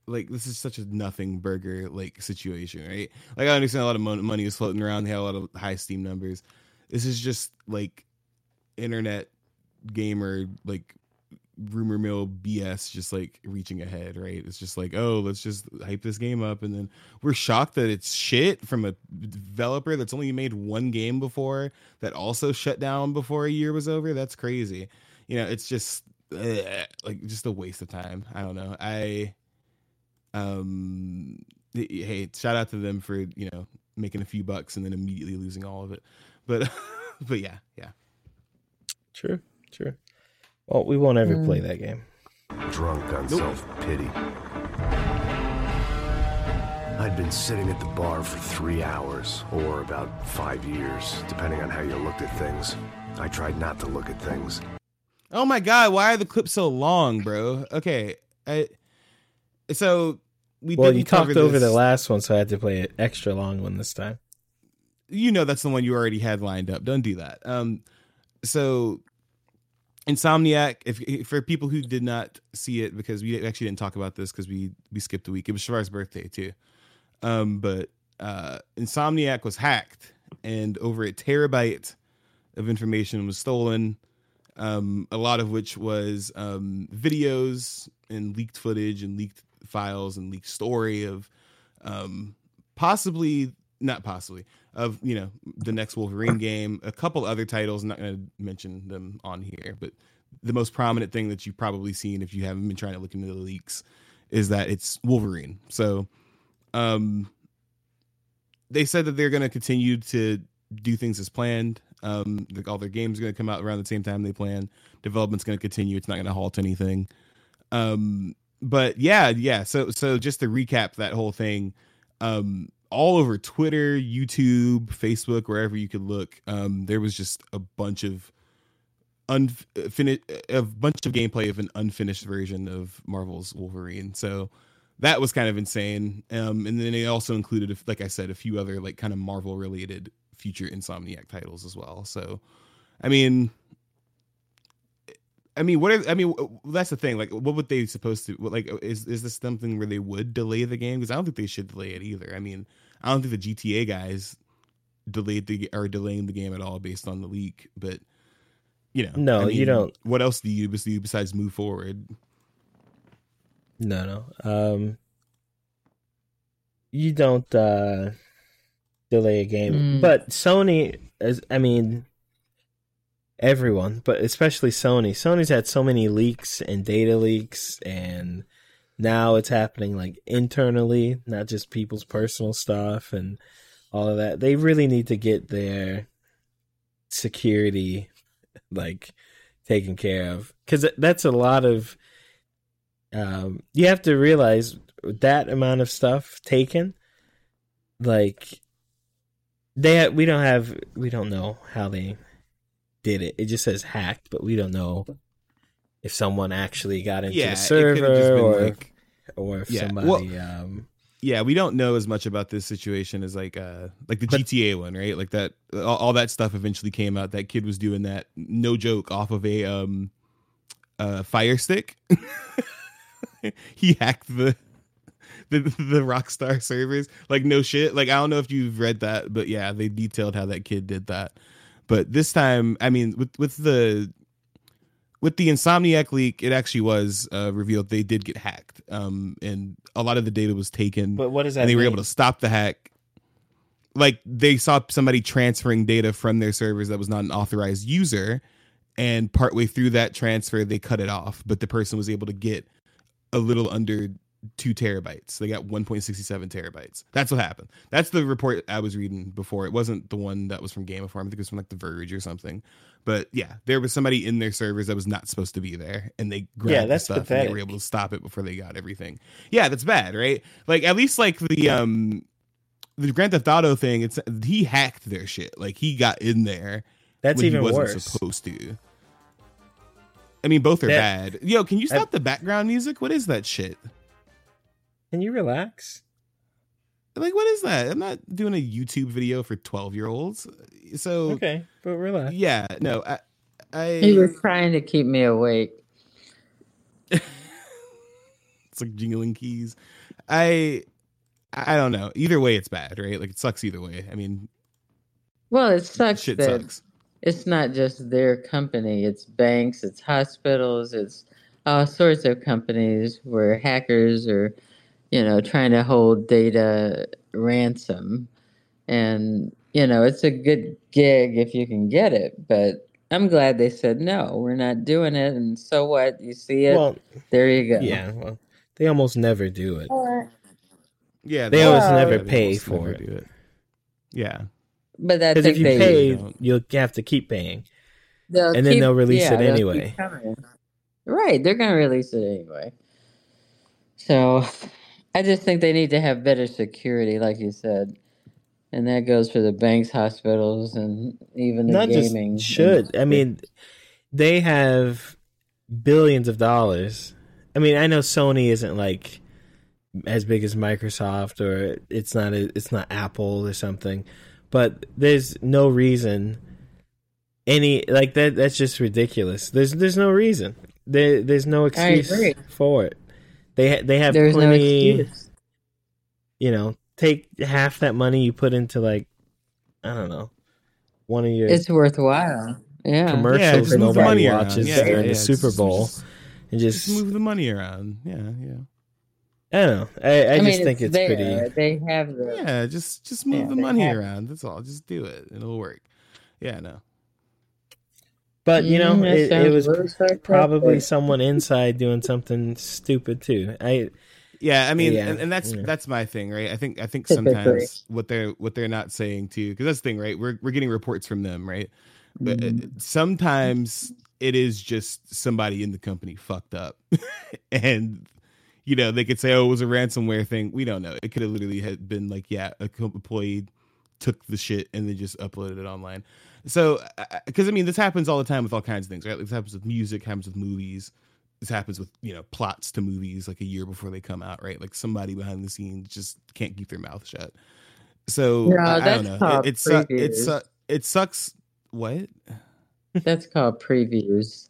like this is such a nothing burger like situation, right? Like I understand a lot of mon- money is floating around. They have a lot of high Steam numbers. This is just like internet gamer like rumor mill BS just like reaching ahead, right? It's just like, oh, let's just hype this game up and then we're shocked that it's shit from a developer that's only made one game before that also shut down before a year was over. That's crazy. You know, it's just like just a waste of time. I don't know. I um hey, shout out to them for, you know, making a few bucks and then immediately losing all of it. But <laughs> but yeah, yeah. True, true. Well, we won't ever Mm. play that game. Drunk on Nope. self pity. I'd been sitting at the bar for three hours, or about five years, depending on how you looked at things. I tried not to look at things. Oh my god, why are the clips so long, bro? Okay, I so we Well, didn't you talked over the last one, so I had to play an extra long one this time. You know that's the one you already had lined up. Don't do that. Um, so Insomniac, if, if for people who did not see it because we actually didn't talk about this because we we skipped a week. It was Chevar's birthday too. Um, but uh, Insomniac was hacked, and over a terabyte of information was stolen. Um, a lot of which was um, videos and leaked footage and leaked files and leaked story of um, possibly not possibly of you know the next Wolverine game, a couple other titles. I'm not going to mention them on here, but the most prominent thing that you've probably seen if you haven't been trying to look into the leaks is that it's Wolverine. So, um, they said that they're going to continue to do things as planned. Um, like all their games are going to come out around the same time they plan. Development's going to continue. It's not going to halt anything. Um, but yeah, yeah. So, so just to recap that whole thing, um, all over Twitter, YouTube, Facebook, wherever you could look, um, there was just a bunch of unfinished, a bunch of gameplay of an unfinished version of Marvel's Wolverine. So that was kind of insane. Um, and then it also included, like I said, a few other like kind of Marvel related future Insomniac titles as well. So, I mean, I mean, what are I mean? That's the thing. Like, what would they supposed to what, like? Is is this something where they would delay the game? Because I don't think they should delay it either. I mean, I don't think the GTA guys delayed the are delaying the game at all based on the leak. But you know, No, I you don't. What else do you do besides move forward? No, no. Um, you don't uh, delay a game, Mm. but Sony, as I mean, everyone, but especially Sony. Sony's had so many leaks and data leaks, and now it's happening like internally, not just people's personal stuff and all of that. They really need to get their security like taken care of because that's a lot of um, you have to realize that amount of stuff taken, like they we don't have we don't know how they did it. It just says hacked, but we don't know if someone actually got into yeah, the it could've just server been, or like- or if Yeah, somebody um yeah, we don't know as much about this situation as like uh like the GTA one, right? Like that all, all that stuff eventually came out. That kid was doing that no joke off of a um uh fire stick. <laughs> he hacked the the the Rockstar servers. Like no shit. Like I don't know if you've read that, but yeah, they detailed how that kid did that. But this time, I mean, with with the with the Insomniac leak, it actually was uh, revealed they did get hacked, um, and a lot of the data was taken, but what does that and they were able to stop the hack. Like they saw somebody transferring data from their servers that was not an authorized user, and partway through that transfer, they cut it off. But the person was able to get a little under two terabytes. They got 1.67 terabytes. That's what happened. That's the report I was reading before. It wasn't the one that was from Game Informer. I think it was from like The Verge or something. But yeah, there was somebody in their servers that was not supposed to be there, and they grabbed Yeah, the that's stuff and they were able to stop it before they got everything. Yeah, that's bad, right? Like at least like the um the Grand Theft Auto thing, it's he hacked their shit. Like he got in there. That's even he wasn't worse. supposed to. I mean, both are That- bad. Yo, can you stop the background music? What is that shit? Can you relax? Like, what is that? I'm not doing a YouTube video for 12 year olds. So, Okay, but relax. yeah, no, I, I, He was trying to keep me awake. <laughs> it's like jingling keys. I, I don't know. Either way, it's bad, right? Like, it sucks either way. I mean, Well, it sucks shit that sucks. it's not just their company, it's banks, it's hospitals, it's all sorts of companies where hackers are, you know, trying to hold data ransom. And, you know, it's a good gig if you can get it, but I'm glad they said no, we're not doing it. And so what? You see it? Well, there you go. yeah. Well, they almost never do it. Yeah, They always Well- never pay almost for never it. do it. Yeah. But that's Because if you they, pay, don't. you'll have to keep paying. they'll and then they'll release yeah, it they'll anyway. Right, they're going to release it anyway. So I just think they need to have better security, like you said. And that goes for the banks, hospitals, and even the Not gaming. just should. I mean, they have billions of dollars. I mean, I know Sony isn't like as big as Microsoft, or it's not. A, it's not Apple or something. But there's no reason any like that. That's just ridiculous. There's there's no reason. There there's no excuse for it. They they have There's plenty. excuse. you know, take half that money you put into like I don't know, one of your It's worthwhile. Yeah. commercials Yeah, just the nobody money watches Yeah, during yeah, the Super Bowl, just- and Just just, move the money around. Yeah, yeah. I don't know. I, I, just think it's there. pretty. They have the. Yeah, just just move Yeah, the money have- around. That's all. Just do it. It'll work. Yeah, no. But you know, Mm, it, it was really probably someone inside doing something stupid too. I Yeah, I mean, Yeah, and, and that's yeah. that's my thing, right? I think I think sometimes what they're what they're not saying too, because that's the thing, right? We're we're getting reports from them, right? But uh, Mhm. sometimes it is just somebody in the company fucked up, <laughs> and you know they could say, "Oh, it was a ransomware thing." We don't know. It could have literally had been like, yeah, a co- employee took the shit and then just uploaded it online. So, because I mean, this happens all the time with all kinds of things, right? This happens with music, happens with movies. This happens with you know plots to movies like a year before they come out, right? Like somebody behind the scenes just can't keep their mouth shut. So No, I, I don't know. It, it, su- it, su- it sucks. What? That's called previews.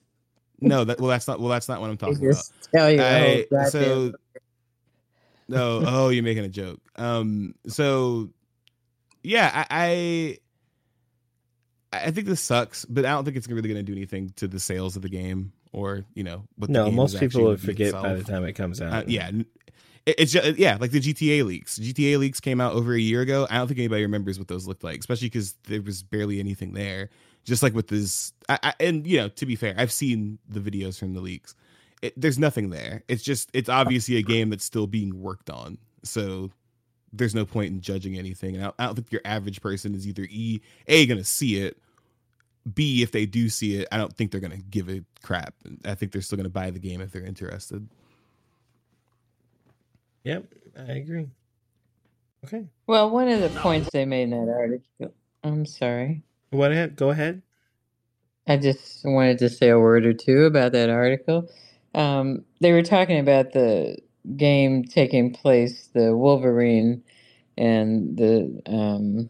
No, that well, that's not well, that's not what I'm talking about. tell you. I, so no oh you're making a joke um so yeah i i think this sucks but i don't think it's really going to do anything to the sales of the game or you know what the no, game most is people gonna forget by the time it comes out. uh, yeah it- it's just yeah like the gta leaks. Gta leaks came out over a year ago. I don't think anybody remembers what those looked like especially because there was barely anything there. Just like with this I, I, and you know to be fair i've seen the videos from the leaks. It, there's nothing there. It's just it's obviously a game that's still being worked on. So there's no point in judging anything. And i, I don't think your average person is either e a gonna see it b if they do see it i don't think they're gonna give a crap i think they're still gonna buy the game if they're interested Yep, I agree. Okay, Well, one of the points they made in that article. I'm sorry. what? Go ahead. I just wanted to say a word or two about that article. Um, they were talking about the game taking place, the Wolverine and the um,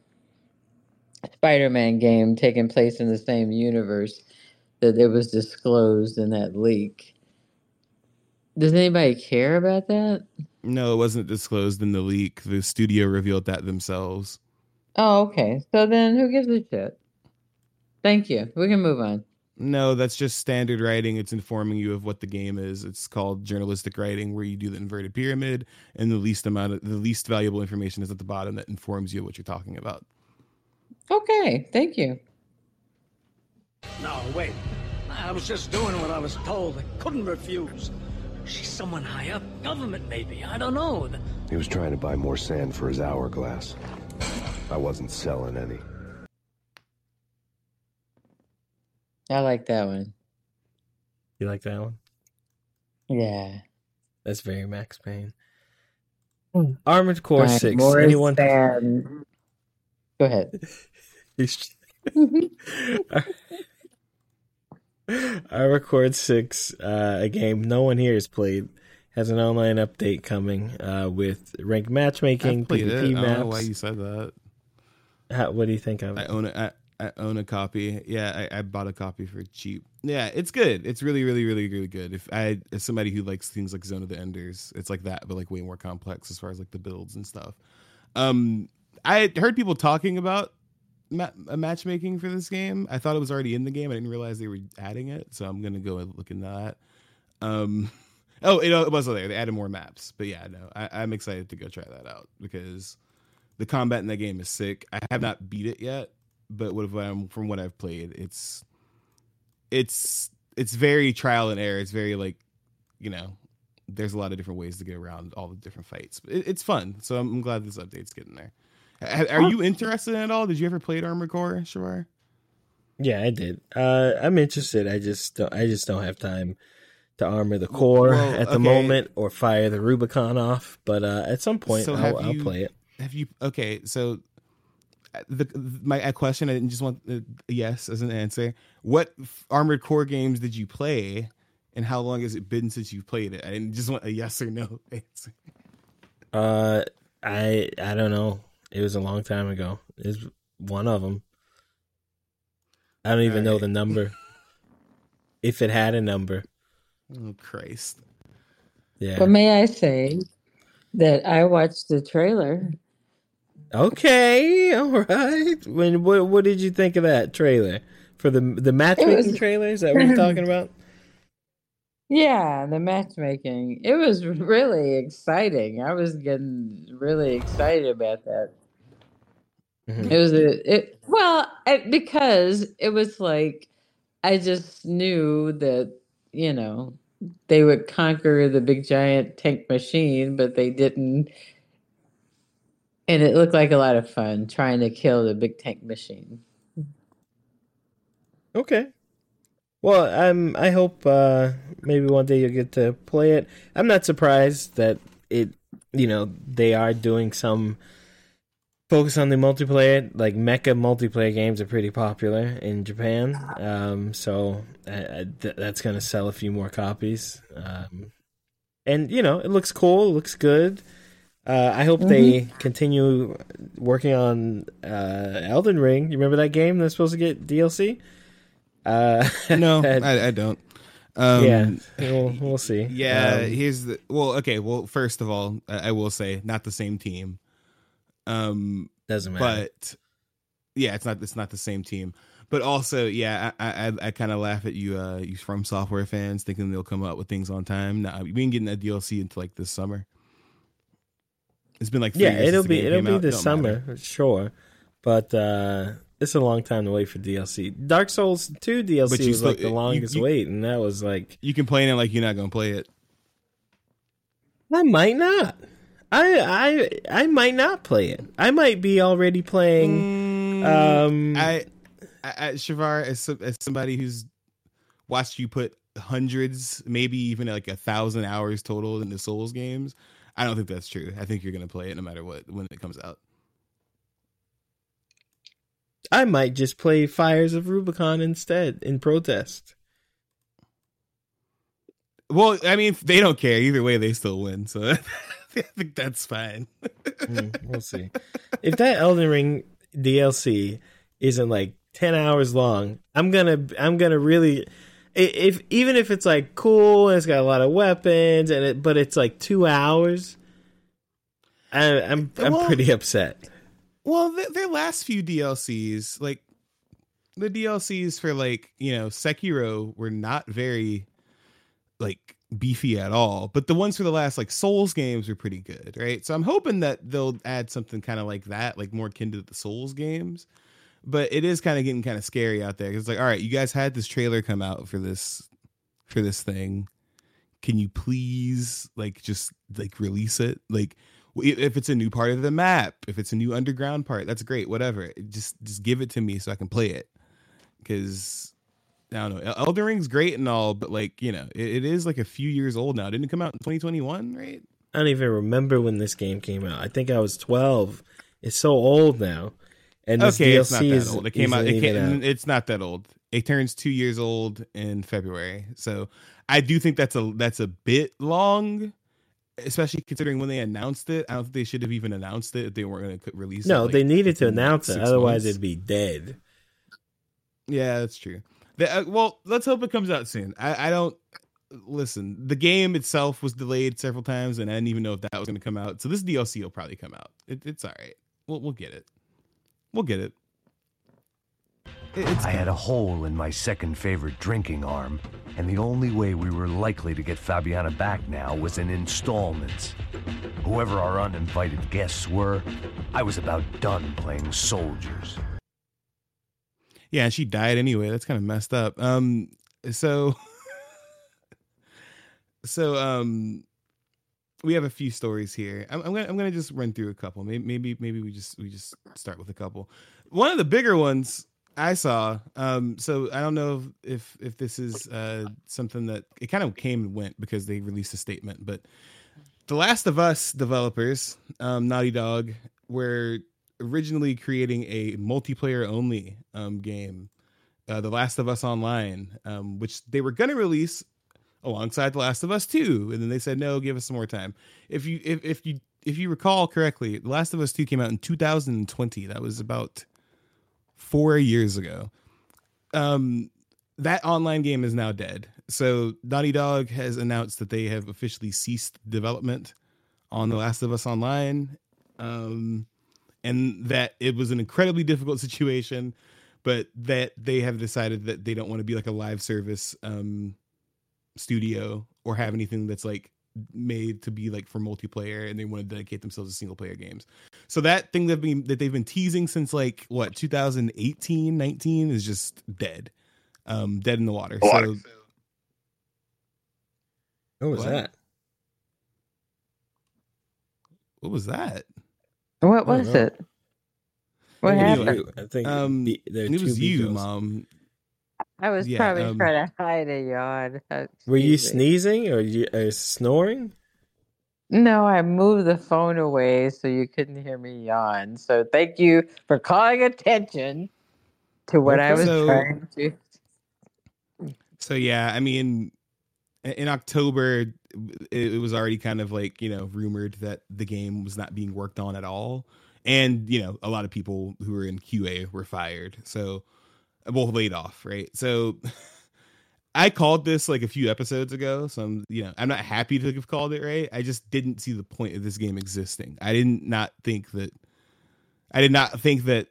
Spider Man game taking place in the same universe that it was disclosed in that leak. Does anybody care about that? No, it wasn't disclosed in the leak. The studio revealed that themselves. Oh, okay. So then who gives a shit? Thank you. We can move on. No, that's just standard writing. It's informing you of what the game is. It's called journalistic writing, where you do the inverted pyramid, and the least amount of the least valuable information is at the bottom that informs you of what you're talking about. Okay. Thank you. No, wait. I was just doing what I was told. I couldn't refuse. She's someone high up, government maybe. I don't know. He was trying to buy more sand for his hourglass. I wasn't selling any. I like that one. You like that one? Yeah. That's very Max Payne. Hmm. Armored Core Right, Six. more Anyone? than- Go ahead. <laughs> Armored Core Six, uh, a game no one here has played, has an online update coming uh, with ranked matchmaking, I played it. I PvP don't know why you said that. How, what do you think of I it? own a, I, I own a copy. Yeah, I, I bought a copy for cheap. Yeah, it's good. It's really, really, really, really good. If I, as somebody who likes things like Zone of the Enders, it's like that, but like way more complex as far as like the builds and stuff. Um, I heard people talking about ma- matchmaking for this game. I thought it was already in the game. I didn't realize they were adding it, so I'm gonna go and look into that. Um, <laughs> oh, know, it was there. They added more maps, but yeah, no, I, I'm excited to go try that out because the combat in that game is sick. I have not beat it yet, but what if I'm from what I've played, it's it's it's very trial and error. It's very like you know, there's a lot of different ways to get around all the different fights. But it, it's fun, so I'm, I'm glad this update's getting there. Are you interested in it all? Did you ever play Armored Core, Chevar? Yeah, I did. Uh, I'm interested. I just don't, I just don't have time to armor the core Well, at the okay. moment or fire the Rubicon off. But uh, at some point, So I'll, I'll play it. Have you okay? So uh, the my question I didn't just want uh, yes as an answer. What Armored Core games did you play, and how long has it been since you played it? I didn't just want a yes or no <laughs> answer. Uh, I I don't know. It was a long time ago. It's one of them. I don't even know the number. <laughs> if it had a number, Oh Christ! yeah. But may I say that I watched the trailer. Okay, all right. When what what did you think of that trailer for the the matchmaking was- trailer? Is that what you're talking <laughs> about? Yeah, the matchmaking. It was really exciting. I was getting really excited about that. Mhm. It was a it well it, because it was like I just knew that you know they would conquer the big giant tank machine, but they didn't. And it looked like a lot of fun trying to kill the big tank machine. Okay. Well, I'm. I hope uh, maybe one day you'll get to play it. I'm not surprised that it. You know, they are doing some focus on the multiplayer. Like mecha multiplayer games are pretty popular in Japan. Um, so I, I, th- that's going to sell a few more copies. Um, and you know, it looks cool. It looks good. Uh, I hope they continue working on uh, Elden Ring. You remember that game that's supposed to get DLC? Uh, <laughs> No, I, I don't. Um, yeah, we'll, we'll see. Yeah, Um, here's the well. Okay, well, first of all, I will say not the same team. Um, doesn't matter. but yeah, it's not it's not the same team. But also, yeah, I I, I kind of laugh at you, uh, you FromSoftware fans thinking they'll come out with things on time. Nah, we ain't getting that DLC until like this summer. It's been like three yeah, years it'll be it'll be out. this Don't matter. summer, sure. But uh, it's a long time to wait for DLC. Dark Souls Two DLC you was still- like the longest you- wait, and that was like You complain it like you're not gonna play it. I might not. I I I might not play it. I might be already playing. Um, Mm, I, I, I Chevar, as, as somebody who's watched you put hundreds, maybe even like a thousand hours total into Souls games, I don't think that's true. I think you're gonna play it no matter what when it comes out. I might just play Fires of Rubicon instead in protest. Well, I mean, they don't care either way; they still win. So <laughs> <laughs> I think that's fine. <laughs> Hmm, we'll see. If that Elden Ring DLC isn't like ten hours long, I'm gonna I'm gonna really if even if it's like cool and it's got a lot of weapons and it but it's like two hours, I, I'm I'm Well- pretty upset. Well, their last few DLCs, like the DLCs for like you know Sekiro, were not very like beefy at all. But the ones for the last like Souls games were pretty good, right? So I'm hoping that they'll add something kind of like that, like more akin to the Souls games. But it is kind of getting kind of scary out there. It's like, all right, you guys had this trailer come out for this for this thing. Can you please like just like release it? Like if it's a new part of the map, if it's a new underground part, that's great. Whatever, just just give it to me so I can play it. Because I don't know, El- Elden Ring's great and all, but like you know, it, it is like a few years old now. Didn't it come out in 2021, right? I don't even remember when this game came out. I think I was twelve. It's so old now. And this okay, DLC it's not that is old. It came out. It came, out. it's not that old. It turns two years old in February. So I do think that's a that's a bit long, especially considering when they announced it. I don't think they should have even announced it if they weren't going to release it. No, like, they needed to announce it, otherwise months. it'd be dead. Yeah, that's true. The, uh, well, let's hope it comes out soon. I, I don't listen. The game itself was delayed several times, and I didn't even know if that was going to come out. So this DLC will probably come out. It, it's all right. We'll we'll get it. We'll get it. It- I had a hole in my second favorite drinking arm, and the only way we were likely to get Fabiana back now was in installments. Whoever our uninvited guests were, I was about done playing soldiers. Yeah, she died anyway. That's kind of messed up. Um, so, <laughs> so um, we have a few stories here. I'm, I'm gonna I'm gonna just run through a couple. Maybe maybe maybe we just we just start with a couple. One of the bigger ones I saw. Um, so I don't know if if this is uh something that it kind of came and went because they released a statement, but the Last of Us developers, um, Naughty Dog, were originally creating a multiplayer only um, game, uh, The Last of Us Online, um, which they were going to release alongside The Last of Us 2, and then they said no, give us some more time. If you if, if you if you recall correctly, The Last of Us 2 came out in 2020. That was about four years ago. Um, that online game is now dead. So Naughty Dog has announced that they have officially ceased development on The Last of Us Online. Um, and that it was an incredibly difficult <laughs> situation, but that they have decided that they don't want to be like a live service um, studio or have anything that's like made to be like for multiplayer, and they want to dedicate themselves to single player games. So that thing that been that they've been teasing since like what 2018, 19 is just dead, um, dead in the water. So What was What? that? what was that? What was know. it? What I think it was happened? you. I think Um, the- there are it was you, Beagles. mom. I was yeah, probably um, trying to hide a yawn. Were you sneezing or you uh, snoring? No, I moved the phone away so you couldn't hear me yawn. So thank you for calling attention to what I was So- trying to. So yeah, I mean, in- in October, it, it was already kind of like you know rumored that the game was not being worked on at all, and you know a lot of people who were in QA were fired, so well laid off, right? So <laughs> I called this like a few episodes ago, so I'm you know I'm not happy to have called it right. I just didn't see the point of this game existing. I didn't not think that I did not think that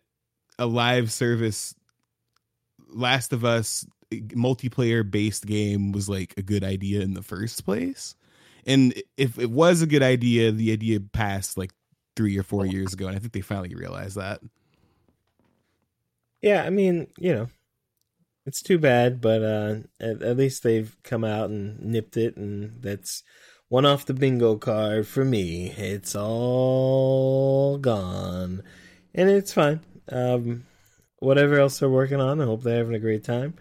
a live service Last of Us multiplayer based game was like a good idea in the first place. And if it was a good idea, the idea passed like three or four years ago, and I think they finally realized that. Yeah, I mean, you know, it's too bad, but uh, at, at least they've come out and nipped it, and that's one off the bingo card for me. It's all gone, and it's fine. Um, whatever else they're working on, I hope they're having a great time.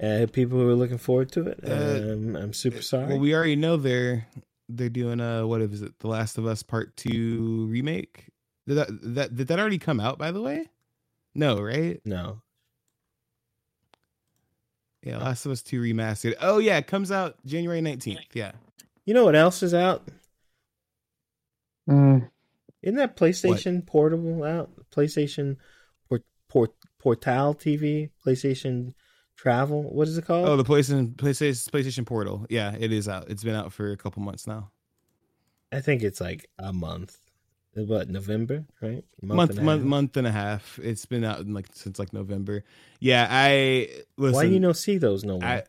Uh, people who are looking forward to it, Uh, um, I'm super sorry. Well, we already know they're they're doing a what is it, The Last of Us Part Two remake? Did that that did that already come out? By the way, no, right? no, Yeah, Last of Us Two remastered. Oh yeah, it comes out January nineteenth. Yeah. you know what else is out? Mm. Isn't that PlayStation Portable out? PlayStation Port, Port Portal TV, PlayStation Travel. What is it called? Oh, the PlayStation PlayStation PlayStation Portal. Yeah, it is out. It's been out for a couple months now. I think it's like a month. What November, right? month and month half. month and a half. It's been out in like since like November. Yeah, I listen. Why do you no see those no more? I,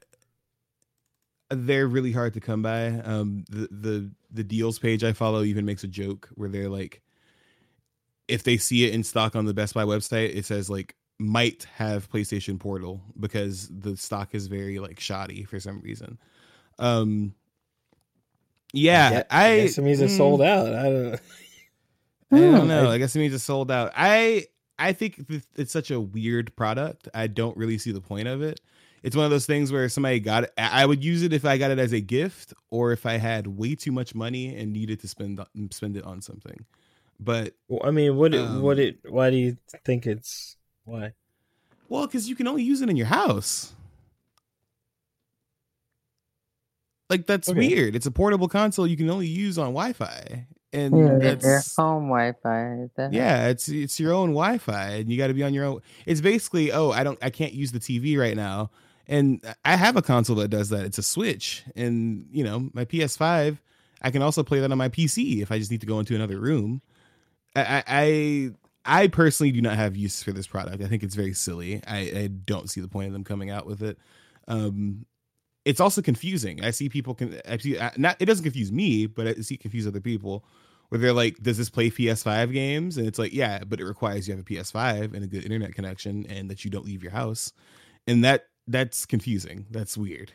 they're really hard to come by. Um, the the the deals page I follow even makes a joke where they're like, if they see it in stock on the Best Buy website, it says like might have PlayStation Portal because the stock is very like shoddy for some reason. Um, yeah, Yeah, I, guess it means it's mm, sold out. I don't. know. I don't Hmm. know. I guess it means it's sold out. I I think it's such a weird product. I don't really see the point of it. it's one of those things where somebody got it. I would use it if I got it as a gift or if I had way too much money and needed to spend spend it on something. But Well, I mean, what? it Um, what it? Why do you think it's why? well, because you can only use it in your house. Like that's Okay. weird. It's a portable console you can only use on Wi-Fi, and Yeah, your home Wi-Fi. That- yeah, it's it's your own Wi-Fi, and you got to be on your own. It's basically oh, I don't, I can't use the TV right now, and I have a console that does that. It's a Switch, and you know my PS5. I can also play that on my PC if I just need to go into another room. I I I, personally do not have use for this product. I think it's very silly. I, I don't see the point of them coming out with it. Um, it's also confusing. I see people can I see not it doesn't confuse me, but I see confuse other people where they're like, "Does this play PS5 games?" And it's like, "Yeah, but it requires you have a PS5 and a good internet connection, and that you don't leave your house." And that that's confusing. That's weird.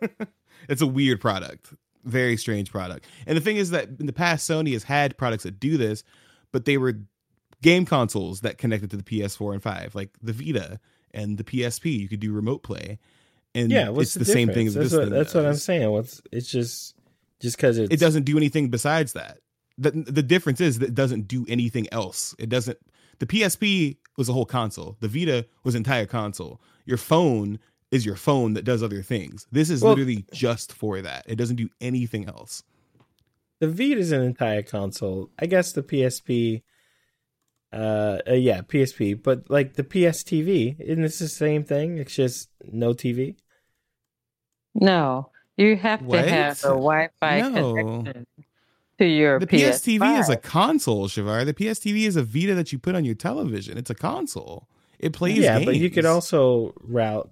<laughs> it's a weird product, very strange product. And the thing is that in the past, Sony has had products that do this, but they were game consoles that connected to the PS4 and 5, like the Vita and the PSP. You could do remote play. And Yeah, what's it's the, same thing as That's this what thing that's what I'm saying. What's it's just just because it doesn't do anything besides that. The the difference is that it doesn't do anything else. It doesn't the PSP was a whole console. The Vita was an entire console. Your phone is your phone that does other things. This is Well- literally just for that. It doesn't do anything else. the Vita is an entire console. I guess the PSP. Uh, uh, yeah, PSP, but like the PS TV, isn't this the same thing? It's just no TV. No, you have to have a Wi-Fi No. connection to your The PS5. PSTV is a console, Chevar. The PSTV is a Vita that you put on your television. It's a console. It plays yeah, but you could also route.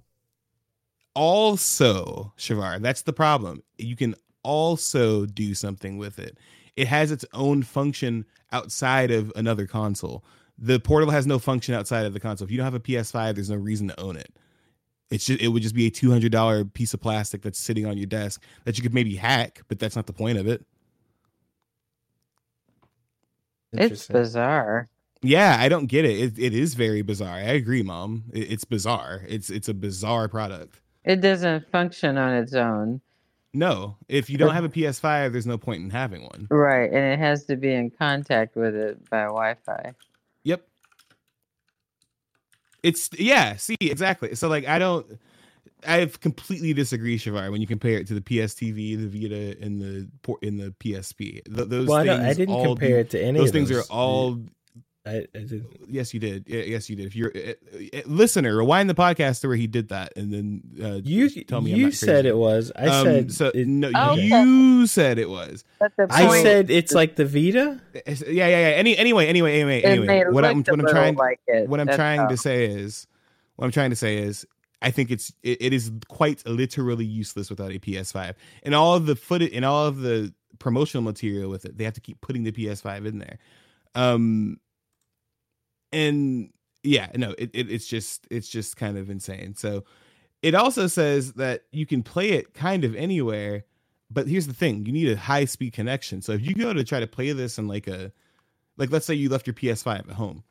also Chevar, that's the problem. You can also do something with it. It has its own function outside of another console. The portable has no function outside of the console. If you don't have a PS5, there's no reason to own it. It's just it would just be a two hundred dollar piece of plastic that's sitting on your desk that you could maybe hack, but that's not the point of it. It's bizarre. Yeah, I don't get it. It, it is very bizarre. I agree, mom. It, it's bizarre. It's it's a bizarre product. It doesn't function on its own. No, if you don't have a PS5, there's no point in having one. Right, and it has to be in contact with it by Wi-Fi. Yep. It's yeah, see, exactly. So like I don't I completely disagree, Chevar, when you compare it to the PSTV, the Vita, and the por- in the PSP. Th- those Well, things don't, I didn't all compare do- it to any those of things those. Things are all I, I did. yes, you did. Yes, you did. If you're uh, uh, listener, rewind the podcast to where he did that, and then uh, You tell me I'm you not said it was. I Um, said so. it- no, Okay. you said it was. I said it's like the Vita. It's- Yeah, yeah, yeah. Any, anyway, anyway, anyway, it anyway. What I'm, what I'm trying, like it. what I'm that's trying all. to say is, what I'm trying to say is, I think it's it, it is quite literally useless without a PS5 and all of the footage and all of the promotional material with it. They have to keep putting the PS5 in there, um, and yeah, no, it, it it's just it's just kind of insane. So it also says that you can play it kind of anywhere, but here's the thing: you need a high speed connection. So if you go to try to play this in like a like let's say you left your PS5 at home,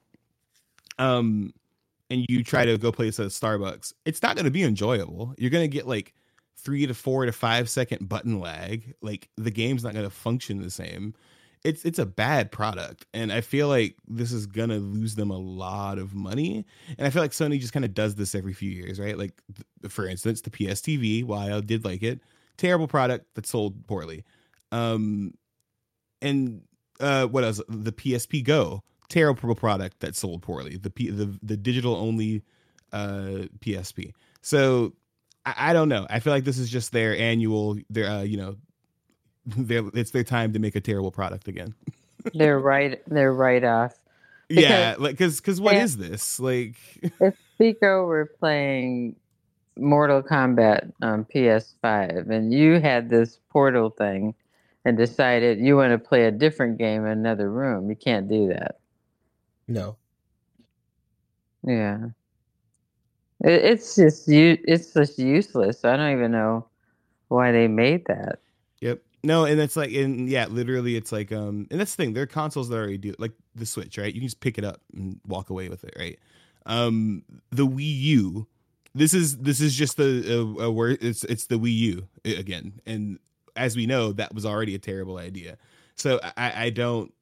um, and you try to go play this at Starbucks, it's not going to be enjoyable. You're going to get like three to four to five second button lag. Like the game's not going to function the same. It's it's a bad product, and I feel like this is gonna lose them a lot of money. And I feel like Sony just kind of does this every few years, right? Like th- for instance, the PS TV, while I did like it, terrible product that sold poorly. Um, and uh, what else? The PSP Go, terrible product that sold poorly. The P- the the digital only uh PSP. So I, I don't know. I feel like this is just their annual. Their uh, you know, it's their time to make a terrible product again. They're right. They're right off. yeah, like because because what Yeah. is this like? <laughs> If Pico were playing Mortal Kombat on PS5 and you had this portal thing and decided you want to play a different game in another room, you can't do that. No. Yeah. It, it's just you. It's just useless. I don't even know why they made that. No, and it's like, and yeah, literally, it's like, um, and that's the thing. There are consoles that already do like the Switch, right? You can just pick it up and walk away with it, right? Um, the Wii U this is this is just the a, a word. It's it's the Wii U again, and as we know, that was already a terrible idea. So I, I don't.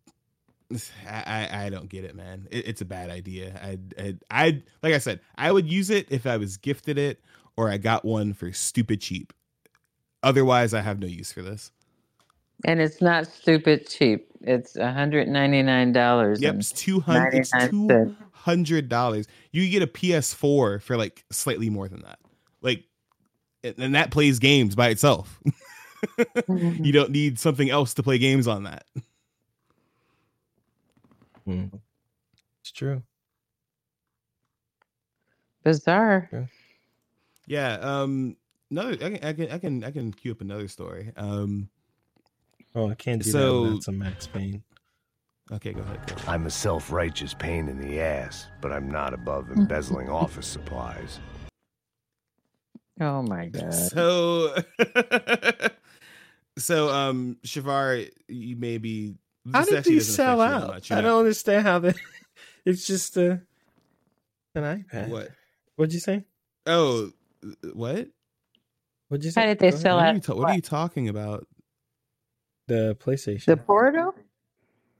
<sighs> I, I don't get it, man. It, it's a bad idea. I, I, like I said, I would use it if I was gifted it or I got one for stupid cheap. Otherwise, I have no use for this. And it's not stupid cheap. It's $199. Yep, it's 200 it's $200. You get a PS4 for like slightly more than that. Like and that plays games by itself. <laughs> you don't need something else to play games on that. Mm. It's true. Bizarre. Yeah. Yeah. Um. No, I can, I can, I can, I can queue up another story. Um. Oh, I can't do So- that. That's a Max Payne. Okay, go ahead. Go ahead. I'm a self righteous pain in the ass, but I'm not above <laughs> embezzling office supplies. Oh my god. So, <laughs> so um, Chevar, you maybe How did actually these sell affect you that out? much. I not- don't understand how they. <laughs> It's just a an iPad. What? What'd you say? Oh, what? What'd you say? How did they Go ahead. sell What are, out? you ta- what are you talking about? The PlayStation. The Portal?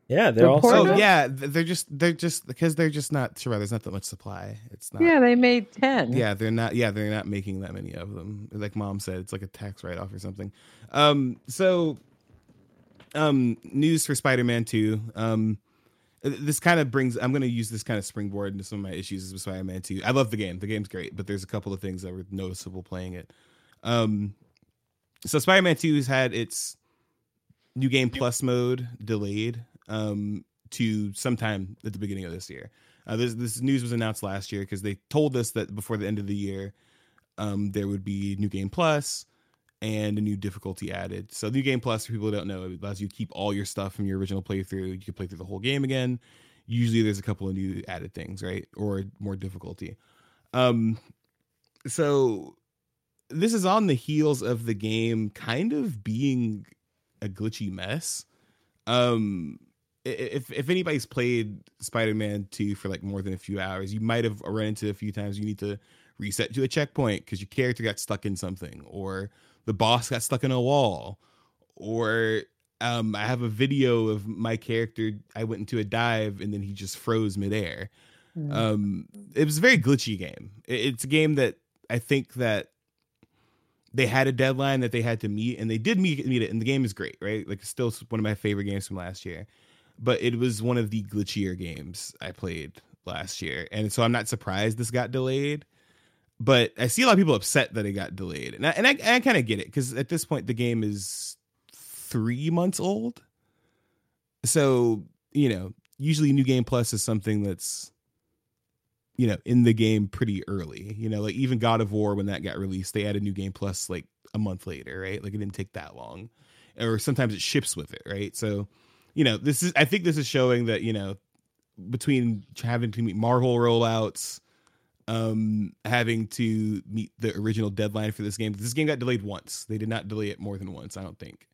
yeah, they're the all Portal? Oh yeah, they're just they're just because they're just not sure. There's not that much supply. It's not. Yeah, they made 10. yeah they're not yeah they're not making that many of them like mom said it's like a tax write-off or something um so um news for spider-man 2 um this kind of brings i'm going to use this kind of springboard into some of my issues with spider-man 2 i love the game the game's great but there's a couple of things that were noticeable playing it um so spider-man 2 has had its new game plus mode delayed um to sometime at the beginning of this year uh, this this news was announced last year because they told us that before the end of the year, um, there would be new game plus and a new difficulty added. So new game plus, for people who don't know, it allows you to keep all your stuff from your original playthrough. You can play through the whole game again. Usually, there's a couple of new added things, right, or more difficulty. Um, so this is on the heels of the game kind of being a glitchy mess. Um, if if anybody's played Spider-Man 2 for like more than a few hours, you might have run into a few times you need to reset to a checkpoint because your character got stuck in something or the boss got stuck in a wall or um I have a video of my character I went into a dive and then he just froze midair. Mm. Um it was a very glitchy game. It's a game that I think that they had a deadline that they had to meet and they did meet meet it and the game is great, right? Like it's still one of my favorite games from last year but it was one of the glitchier games I played last year. And so I'm not surprised this got delayed. But I see a lot of people upset that it got delayed. And I, and I, I kind of get it because at this point, the game is three months old. So, you know, usually New Game Plus is something that's, you know, in the game pretty early. You know, like even God of War, when that got released, they added New Game Plus like a month later, right? Like it didn't take that long. Or sometimes it ships with it, right? So, you know, this is I think this is showing that, you know, between having to meet Marvel rollouts, um, having to meet the original deadline for this game. This game got delayed once. They did not delay it more than once, I don't think.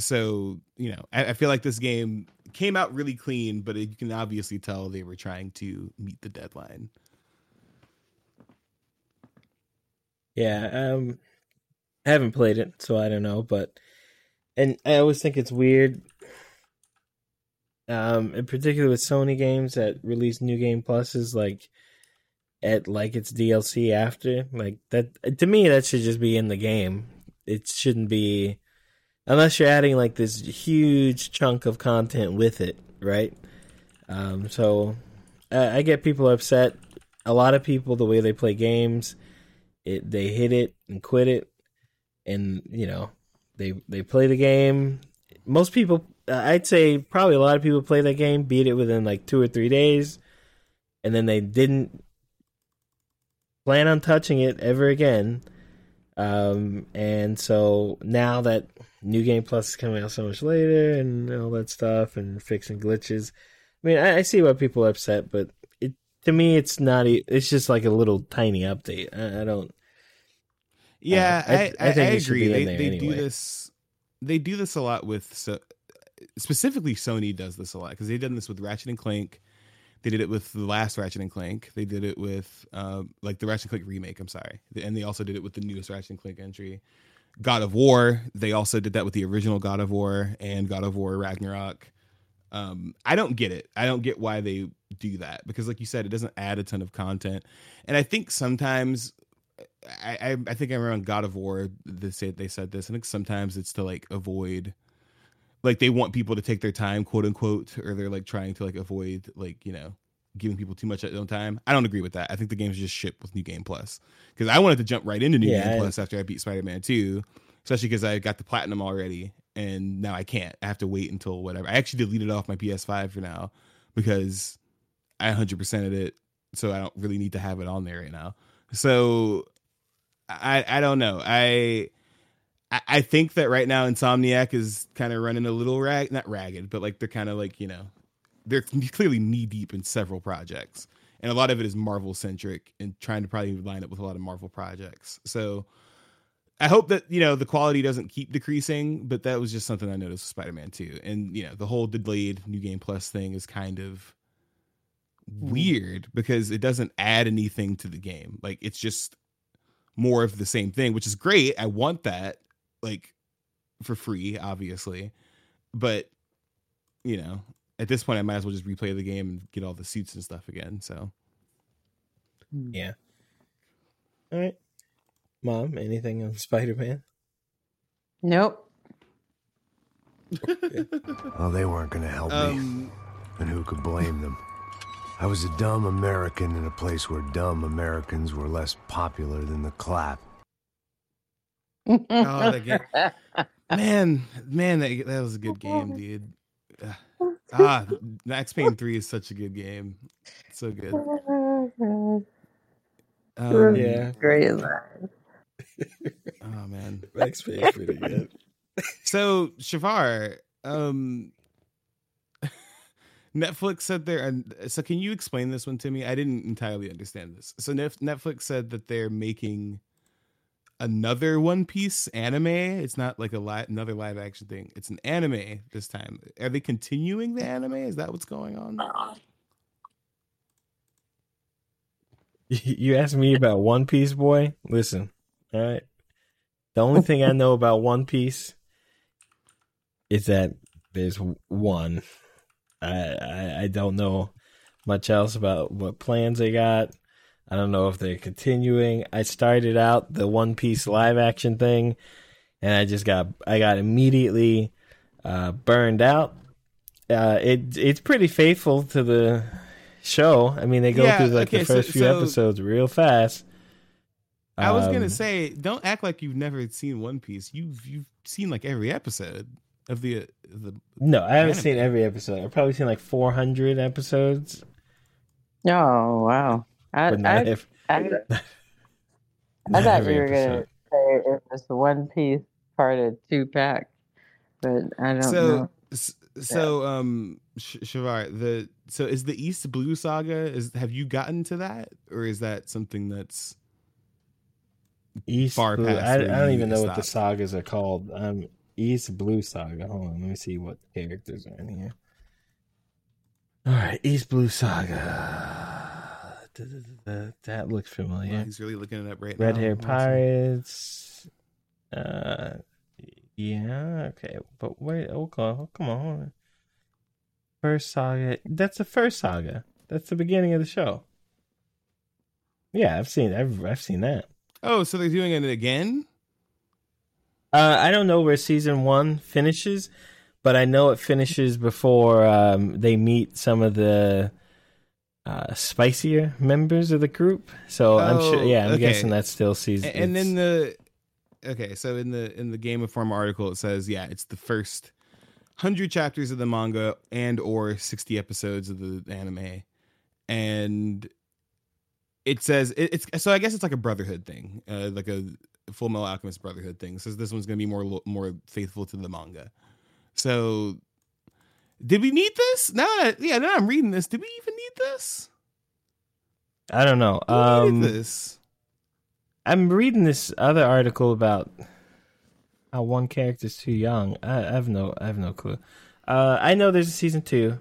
So, you know, I, I feel like this game came out really clean, but you can obviously tell they were trying to meet the deadline. Yeah, um, I haven't played it, so I don't know. But and I always think it's weird, um, in particular with Sony games that release new game pluses, like at like its DLC after, like that. To me, that should just be in the game. It shouldn't be unless you're adding like this huge chunk of content with it, right? Um, so I, I get people upset. A lot of people, the way they play games, it they hit it and quit it, and you know they they play the game. Most people, uh, I'd say, probably a lot of people play that game, beat it within like two or three days, and then they didn't plan on touching it ever again. Um, and so now that New Game Plus is coming out so much later and all that stuff and fixing glitches, I mean, I, I see why people are upset, but it to me, it's not. It's just like a little tiny update. I, I don't. Yeah, Uh, I- I, I I, I, think agree. They, they do this. They do this a lot with so specifically Sony does this a lot because they've done this with Ratchet and Clank. They did it with the last Ratchet and Clank. They did it with uh, like the Ratchet and Clank remake. I'm sorry, and they also did it with the newest Ratchet and Clank entry, God of War. They also did that with the original God of War and God of War Ragnarok. Um, I don't get it. I don't get why they do that because, like you said, it doesn't add a ton of content. And I think sometimes, I I, I think I remember on God of War they said they said this. I think sometimes it's to like avoid, like they want people to take their time, quote unquote, or they're like trying to like avoid like you know giving people too much at their own time. I don't agree with that. I think the game's just ship with New Game Plus because I wanted to jump right into New Yeah, Game I- Plus after I beat Spider Man Two, especially because I got the platinum already, and now I can't. I have to wait until whatever. I actually deleted off my PS5 for now because I 100%ed it, so I don't really need to have it on there right now. So I I don't know. I I- I think that right now Insomniac is kind of running a little rag, not ragged, but like they're kind of like you know, they're clearly knee deep in several projects, and a lot of it is Marvel centric and trying to probably line up with a lot of Marvel projects. So I hope that you know the quality doesn't keep decreasing, but that was just something I noticed with Spider Man Two, and you know the whole delayed New Game Plus thing is kind of hmm. weird because it doesn't add anything to the game. Like it's just more of the same thing, which is great. I want that like for free, obviously. But you know, at this point I might as well just replay the game and get all the suits and stuff again. So Yeah. All right. Mom, anything on Spider Man? Nope. <laughs> Well, they weren't going to help me. um And who could blame them? I was a dumb American in a place where dumb Americans were less popular than the clap. Oh, that game. <laughs> man, man, that, that was a good game, <laughs> dude. Ugh. Ah, Max Payne 3 is such a good game. So good. Um, Yeah. Great line. <laughs> Oh man. Max Payne's pretty good. So Chevar, um, Netflix said they're. and So can you explain this one to me? I didn't entirely understand this. So Netflix said that they're making another One Piece anime. It's not like a li- another live action thing. It's an anime this time. Are they continuing the anime? Is that what's going on? Uh-uh. <laughs> You asked me about One Piece, boy. Listen, all right. The only thing I know about One Piece is that there's one. I, I I don't know much else about what plans they got. I don't know if they're continuing. I started out the One Piece live action thing, and I just got I got immediately uh, burned out. Uh, it it's pretty faithful to the show. I mean, they go Yeah, through like okay, the so- first few so- episode real fast. I was Um, gonna say, don't act like you've never seen One Piece. You've you've seen like every episode of the the. No, I haven't anime. seen every episode. I've probably seen like 400 episodes, Oh wow! I but not I, ev- I, not I thought every you were gonna say it was the One Piece part of two pack, but I don't So know. s- so um Sh- Chevar the so is the East Blue Saga is have you gotten to that or is that something that's East far Blue. past I, I don't even know what the sagas are called. Um, East Blue Saga. Hold on, let me see what characters are in here. All right, East Blue Saga. That looks Well, familiar. he's really looking it up right Red now. Hair Pirates. Uh, yeah, okay, but wait, oh, come come on. hold on. First saga. That's the first saga. That's the beginning of the show. Yeah, I've seen. I've I've seen that. Oh, so they're doing it again? Uh, I don't know where season one finishes, but I know it finishes before um, they meet some of the uh, spicier members of the group. So I'm sure. Oh, Yeah, I'm okay. guessing that's still season. A- and then the okay, so in the in the Game Informer article it says yeah, it's the first hundred chapters of the manga and or sixty episodes of the anime, and it says it, it's so I guess it's like a brotherhood thing, uh, like a Fullmetal Alchemist brotherhood thing. Says this one's gonna be more more faithful to the manga. So, did we need this? Now that yeah, now I'm reading this. Did we even need this? I don't know. We Um, this. I'm reading this other article about how one character's too young. I, I have no, I have no clue. Uh, I know there's a season two.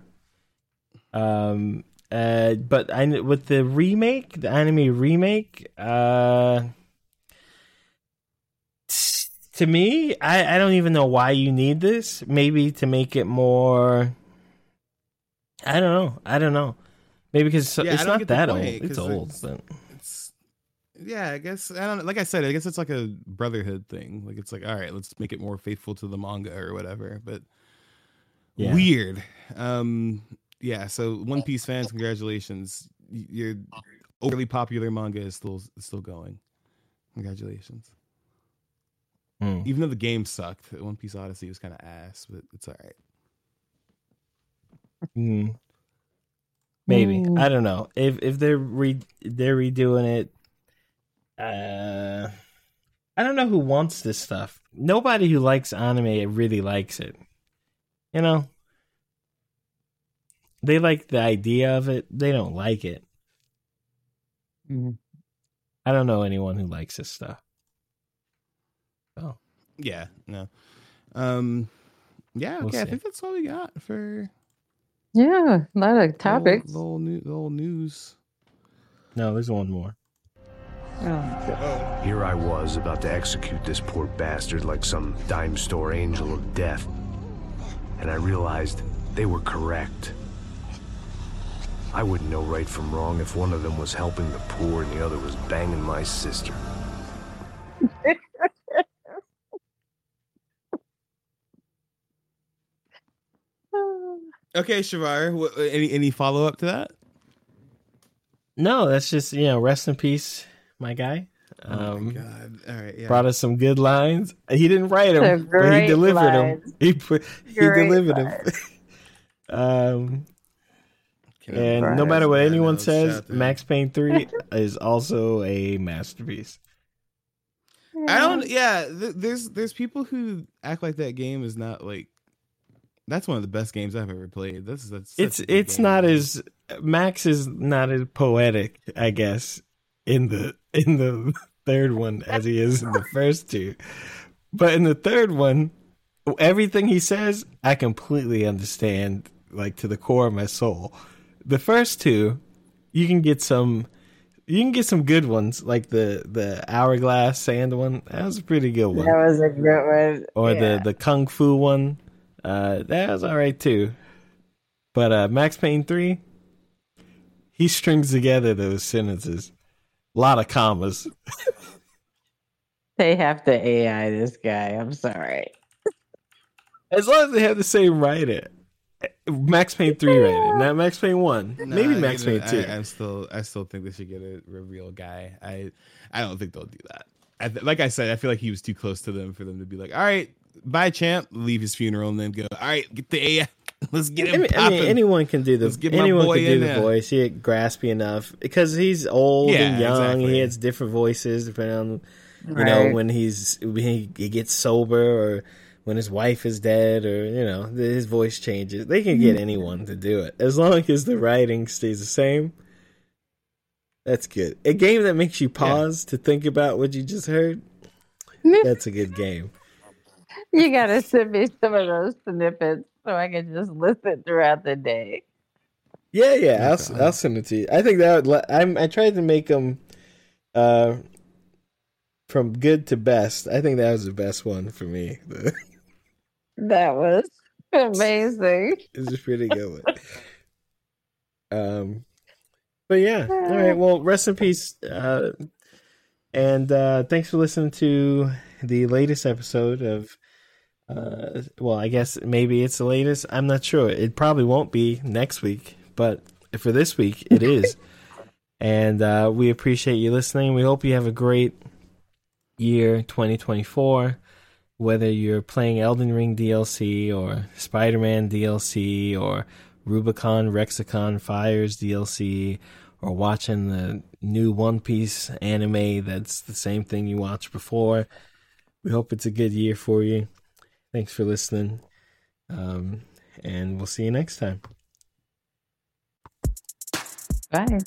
Um, Uh, but I with the remake, the anime remake, uh, to me, I, I don't even know why you need this. Maybe to make it more. I don't know. I don't know. Maybe because Yeah, it's not that old. It's old, it's- but It's yeah, I guess I don't. Like I said, I guess it's like a brotherhood thing. Like it's like, all right, let's make it more faithful to the manga or whatever. But Yeah. weird. Um, yeah. So One Piece fans, congratulations. Your overly popular manga is still is still going. Congratulations. Hmm. Even though the game sucked, One Piece Odyssey was kind of ass, but it's all right. Mm. Maybe Mm. I don't know if if they're re they're redoing it. Uh, I don't know who wants this stuff. Nobody who likes anime really likes it. You know, they like the idea of it. They don't like it. Mhm. I don't know anyone who likes this stuff. Yeah. No. Um. Yeah. We'll Okay. I think that's all we got for Yeah, a lot of the topics. whole, the whole, new, the whole news. no, there's one more. Oh, Here I was about to execute this poor bastard like some dime store angel of death. And I realized they were correct. I wouldn't know right from wrong if one of them was helping the poor and the other was banging my sister. Okay, Chevar. wha- Any any follow up to that? No, that's just you know, rest in peace, my guy. oh my Um, god! All right, yeah. brought us some good lines. He didn't write They're them, but he great delivered them. He put, he delivered lines. them. <laughs> um, Can I- and no matter what anyone no, says. Max Payne Three <laughs> is also a masterpiece. I don't. Yeah, th- there's there's people who act like that game is not like. That's one of the best games I've ever played. This is that's It's it's game. not as Max is not as poetic, I guess, in the in the <laughs> third one as he is in the first two. But in the third one, everything he says, I completely understand, like to the core of my soul. The first two, you can get some, you can get some good ones, like the the hourglass sand one. That was a pretty good one. That was a good one. or Yeah. the the kung fu one. Uh, that was all right too. But uh, Max Payne three, he strings together those sentences. A lot of commas. <laughs> They have to AI this guy. I'm sorry. As long as they have the same writer. Max Payne three rated, not Max Payne one. Nah, Maybe I Max get Payne two. I, I'm still I still think they should get a, a real guy. I I don't think they'll do that. I th- like I said, I feel like he was too close to them for them to be like, all right, bye, champ, leave his funeral, and then go, all right, get the AI, <laughs> let's get I him mean, I mean, anyone can do the Let's get my anyone boy can do in the there. voice. He had graspy enough because he's old Yeah, and young. exactly. He has different voices depending on you know when he's when he, he gets sober or when his wife is dead or you know his voice changes. They can get anyone to do it as long as the writing stays the same. That's good. A game that makes you pause to think about what you just heard. That's a good game. You gotta send me some of those snippets so I can just listen throughout the day. Yeah, yeah, I'll, I'll send it to you. I think that would. I'm. I tried to make them, uh, from good to best. I think that was the best one for me. <laughs> That was amazing. it's a pretty good one. Um, but yeah, all right. <sighs> Well, rest in peace. Uh, and uh, thanks for listening to the latest episode of. Uh, well, I guess maybe it's the latest. I'm not sure. It probably won't be next week, but for this week, it is. <laughs> and uh, we appreciate you listening. We hope you have a great year 2024. Whether you're playing Elden Ring DLC or Spider Man DLC or Rubicon Rexicon Fires DLC or watching the new One Piece anime that's the same thing you watched before. We hope it's a good year for you. Thanks for listening. Um, and we'll see you next time. Bye.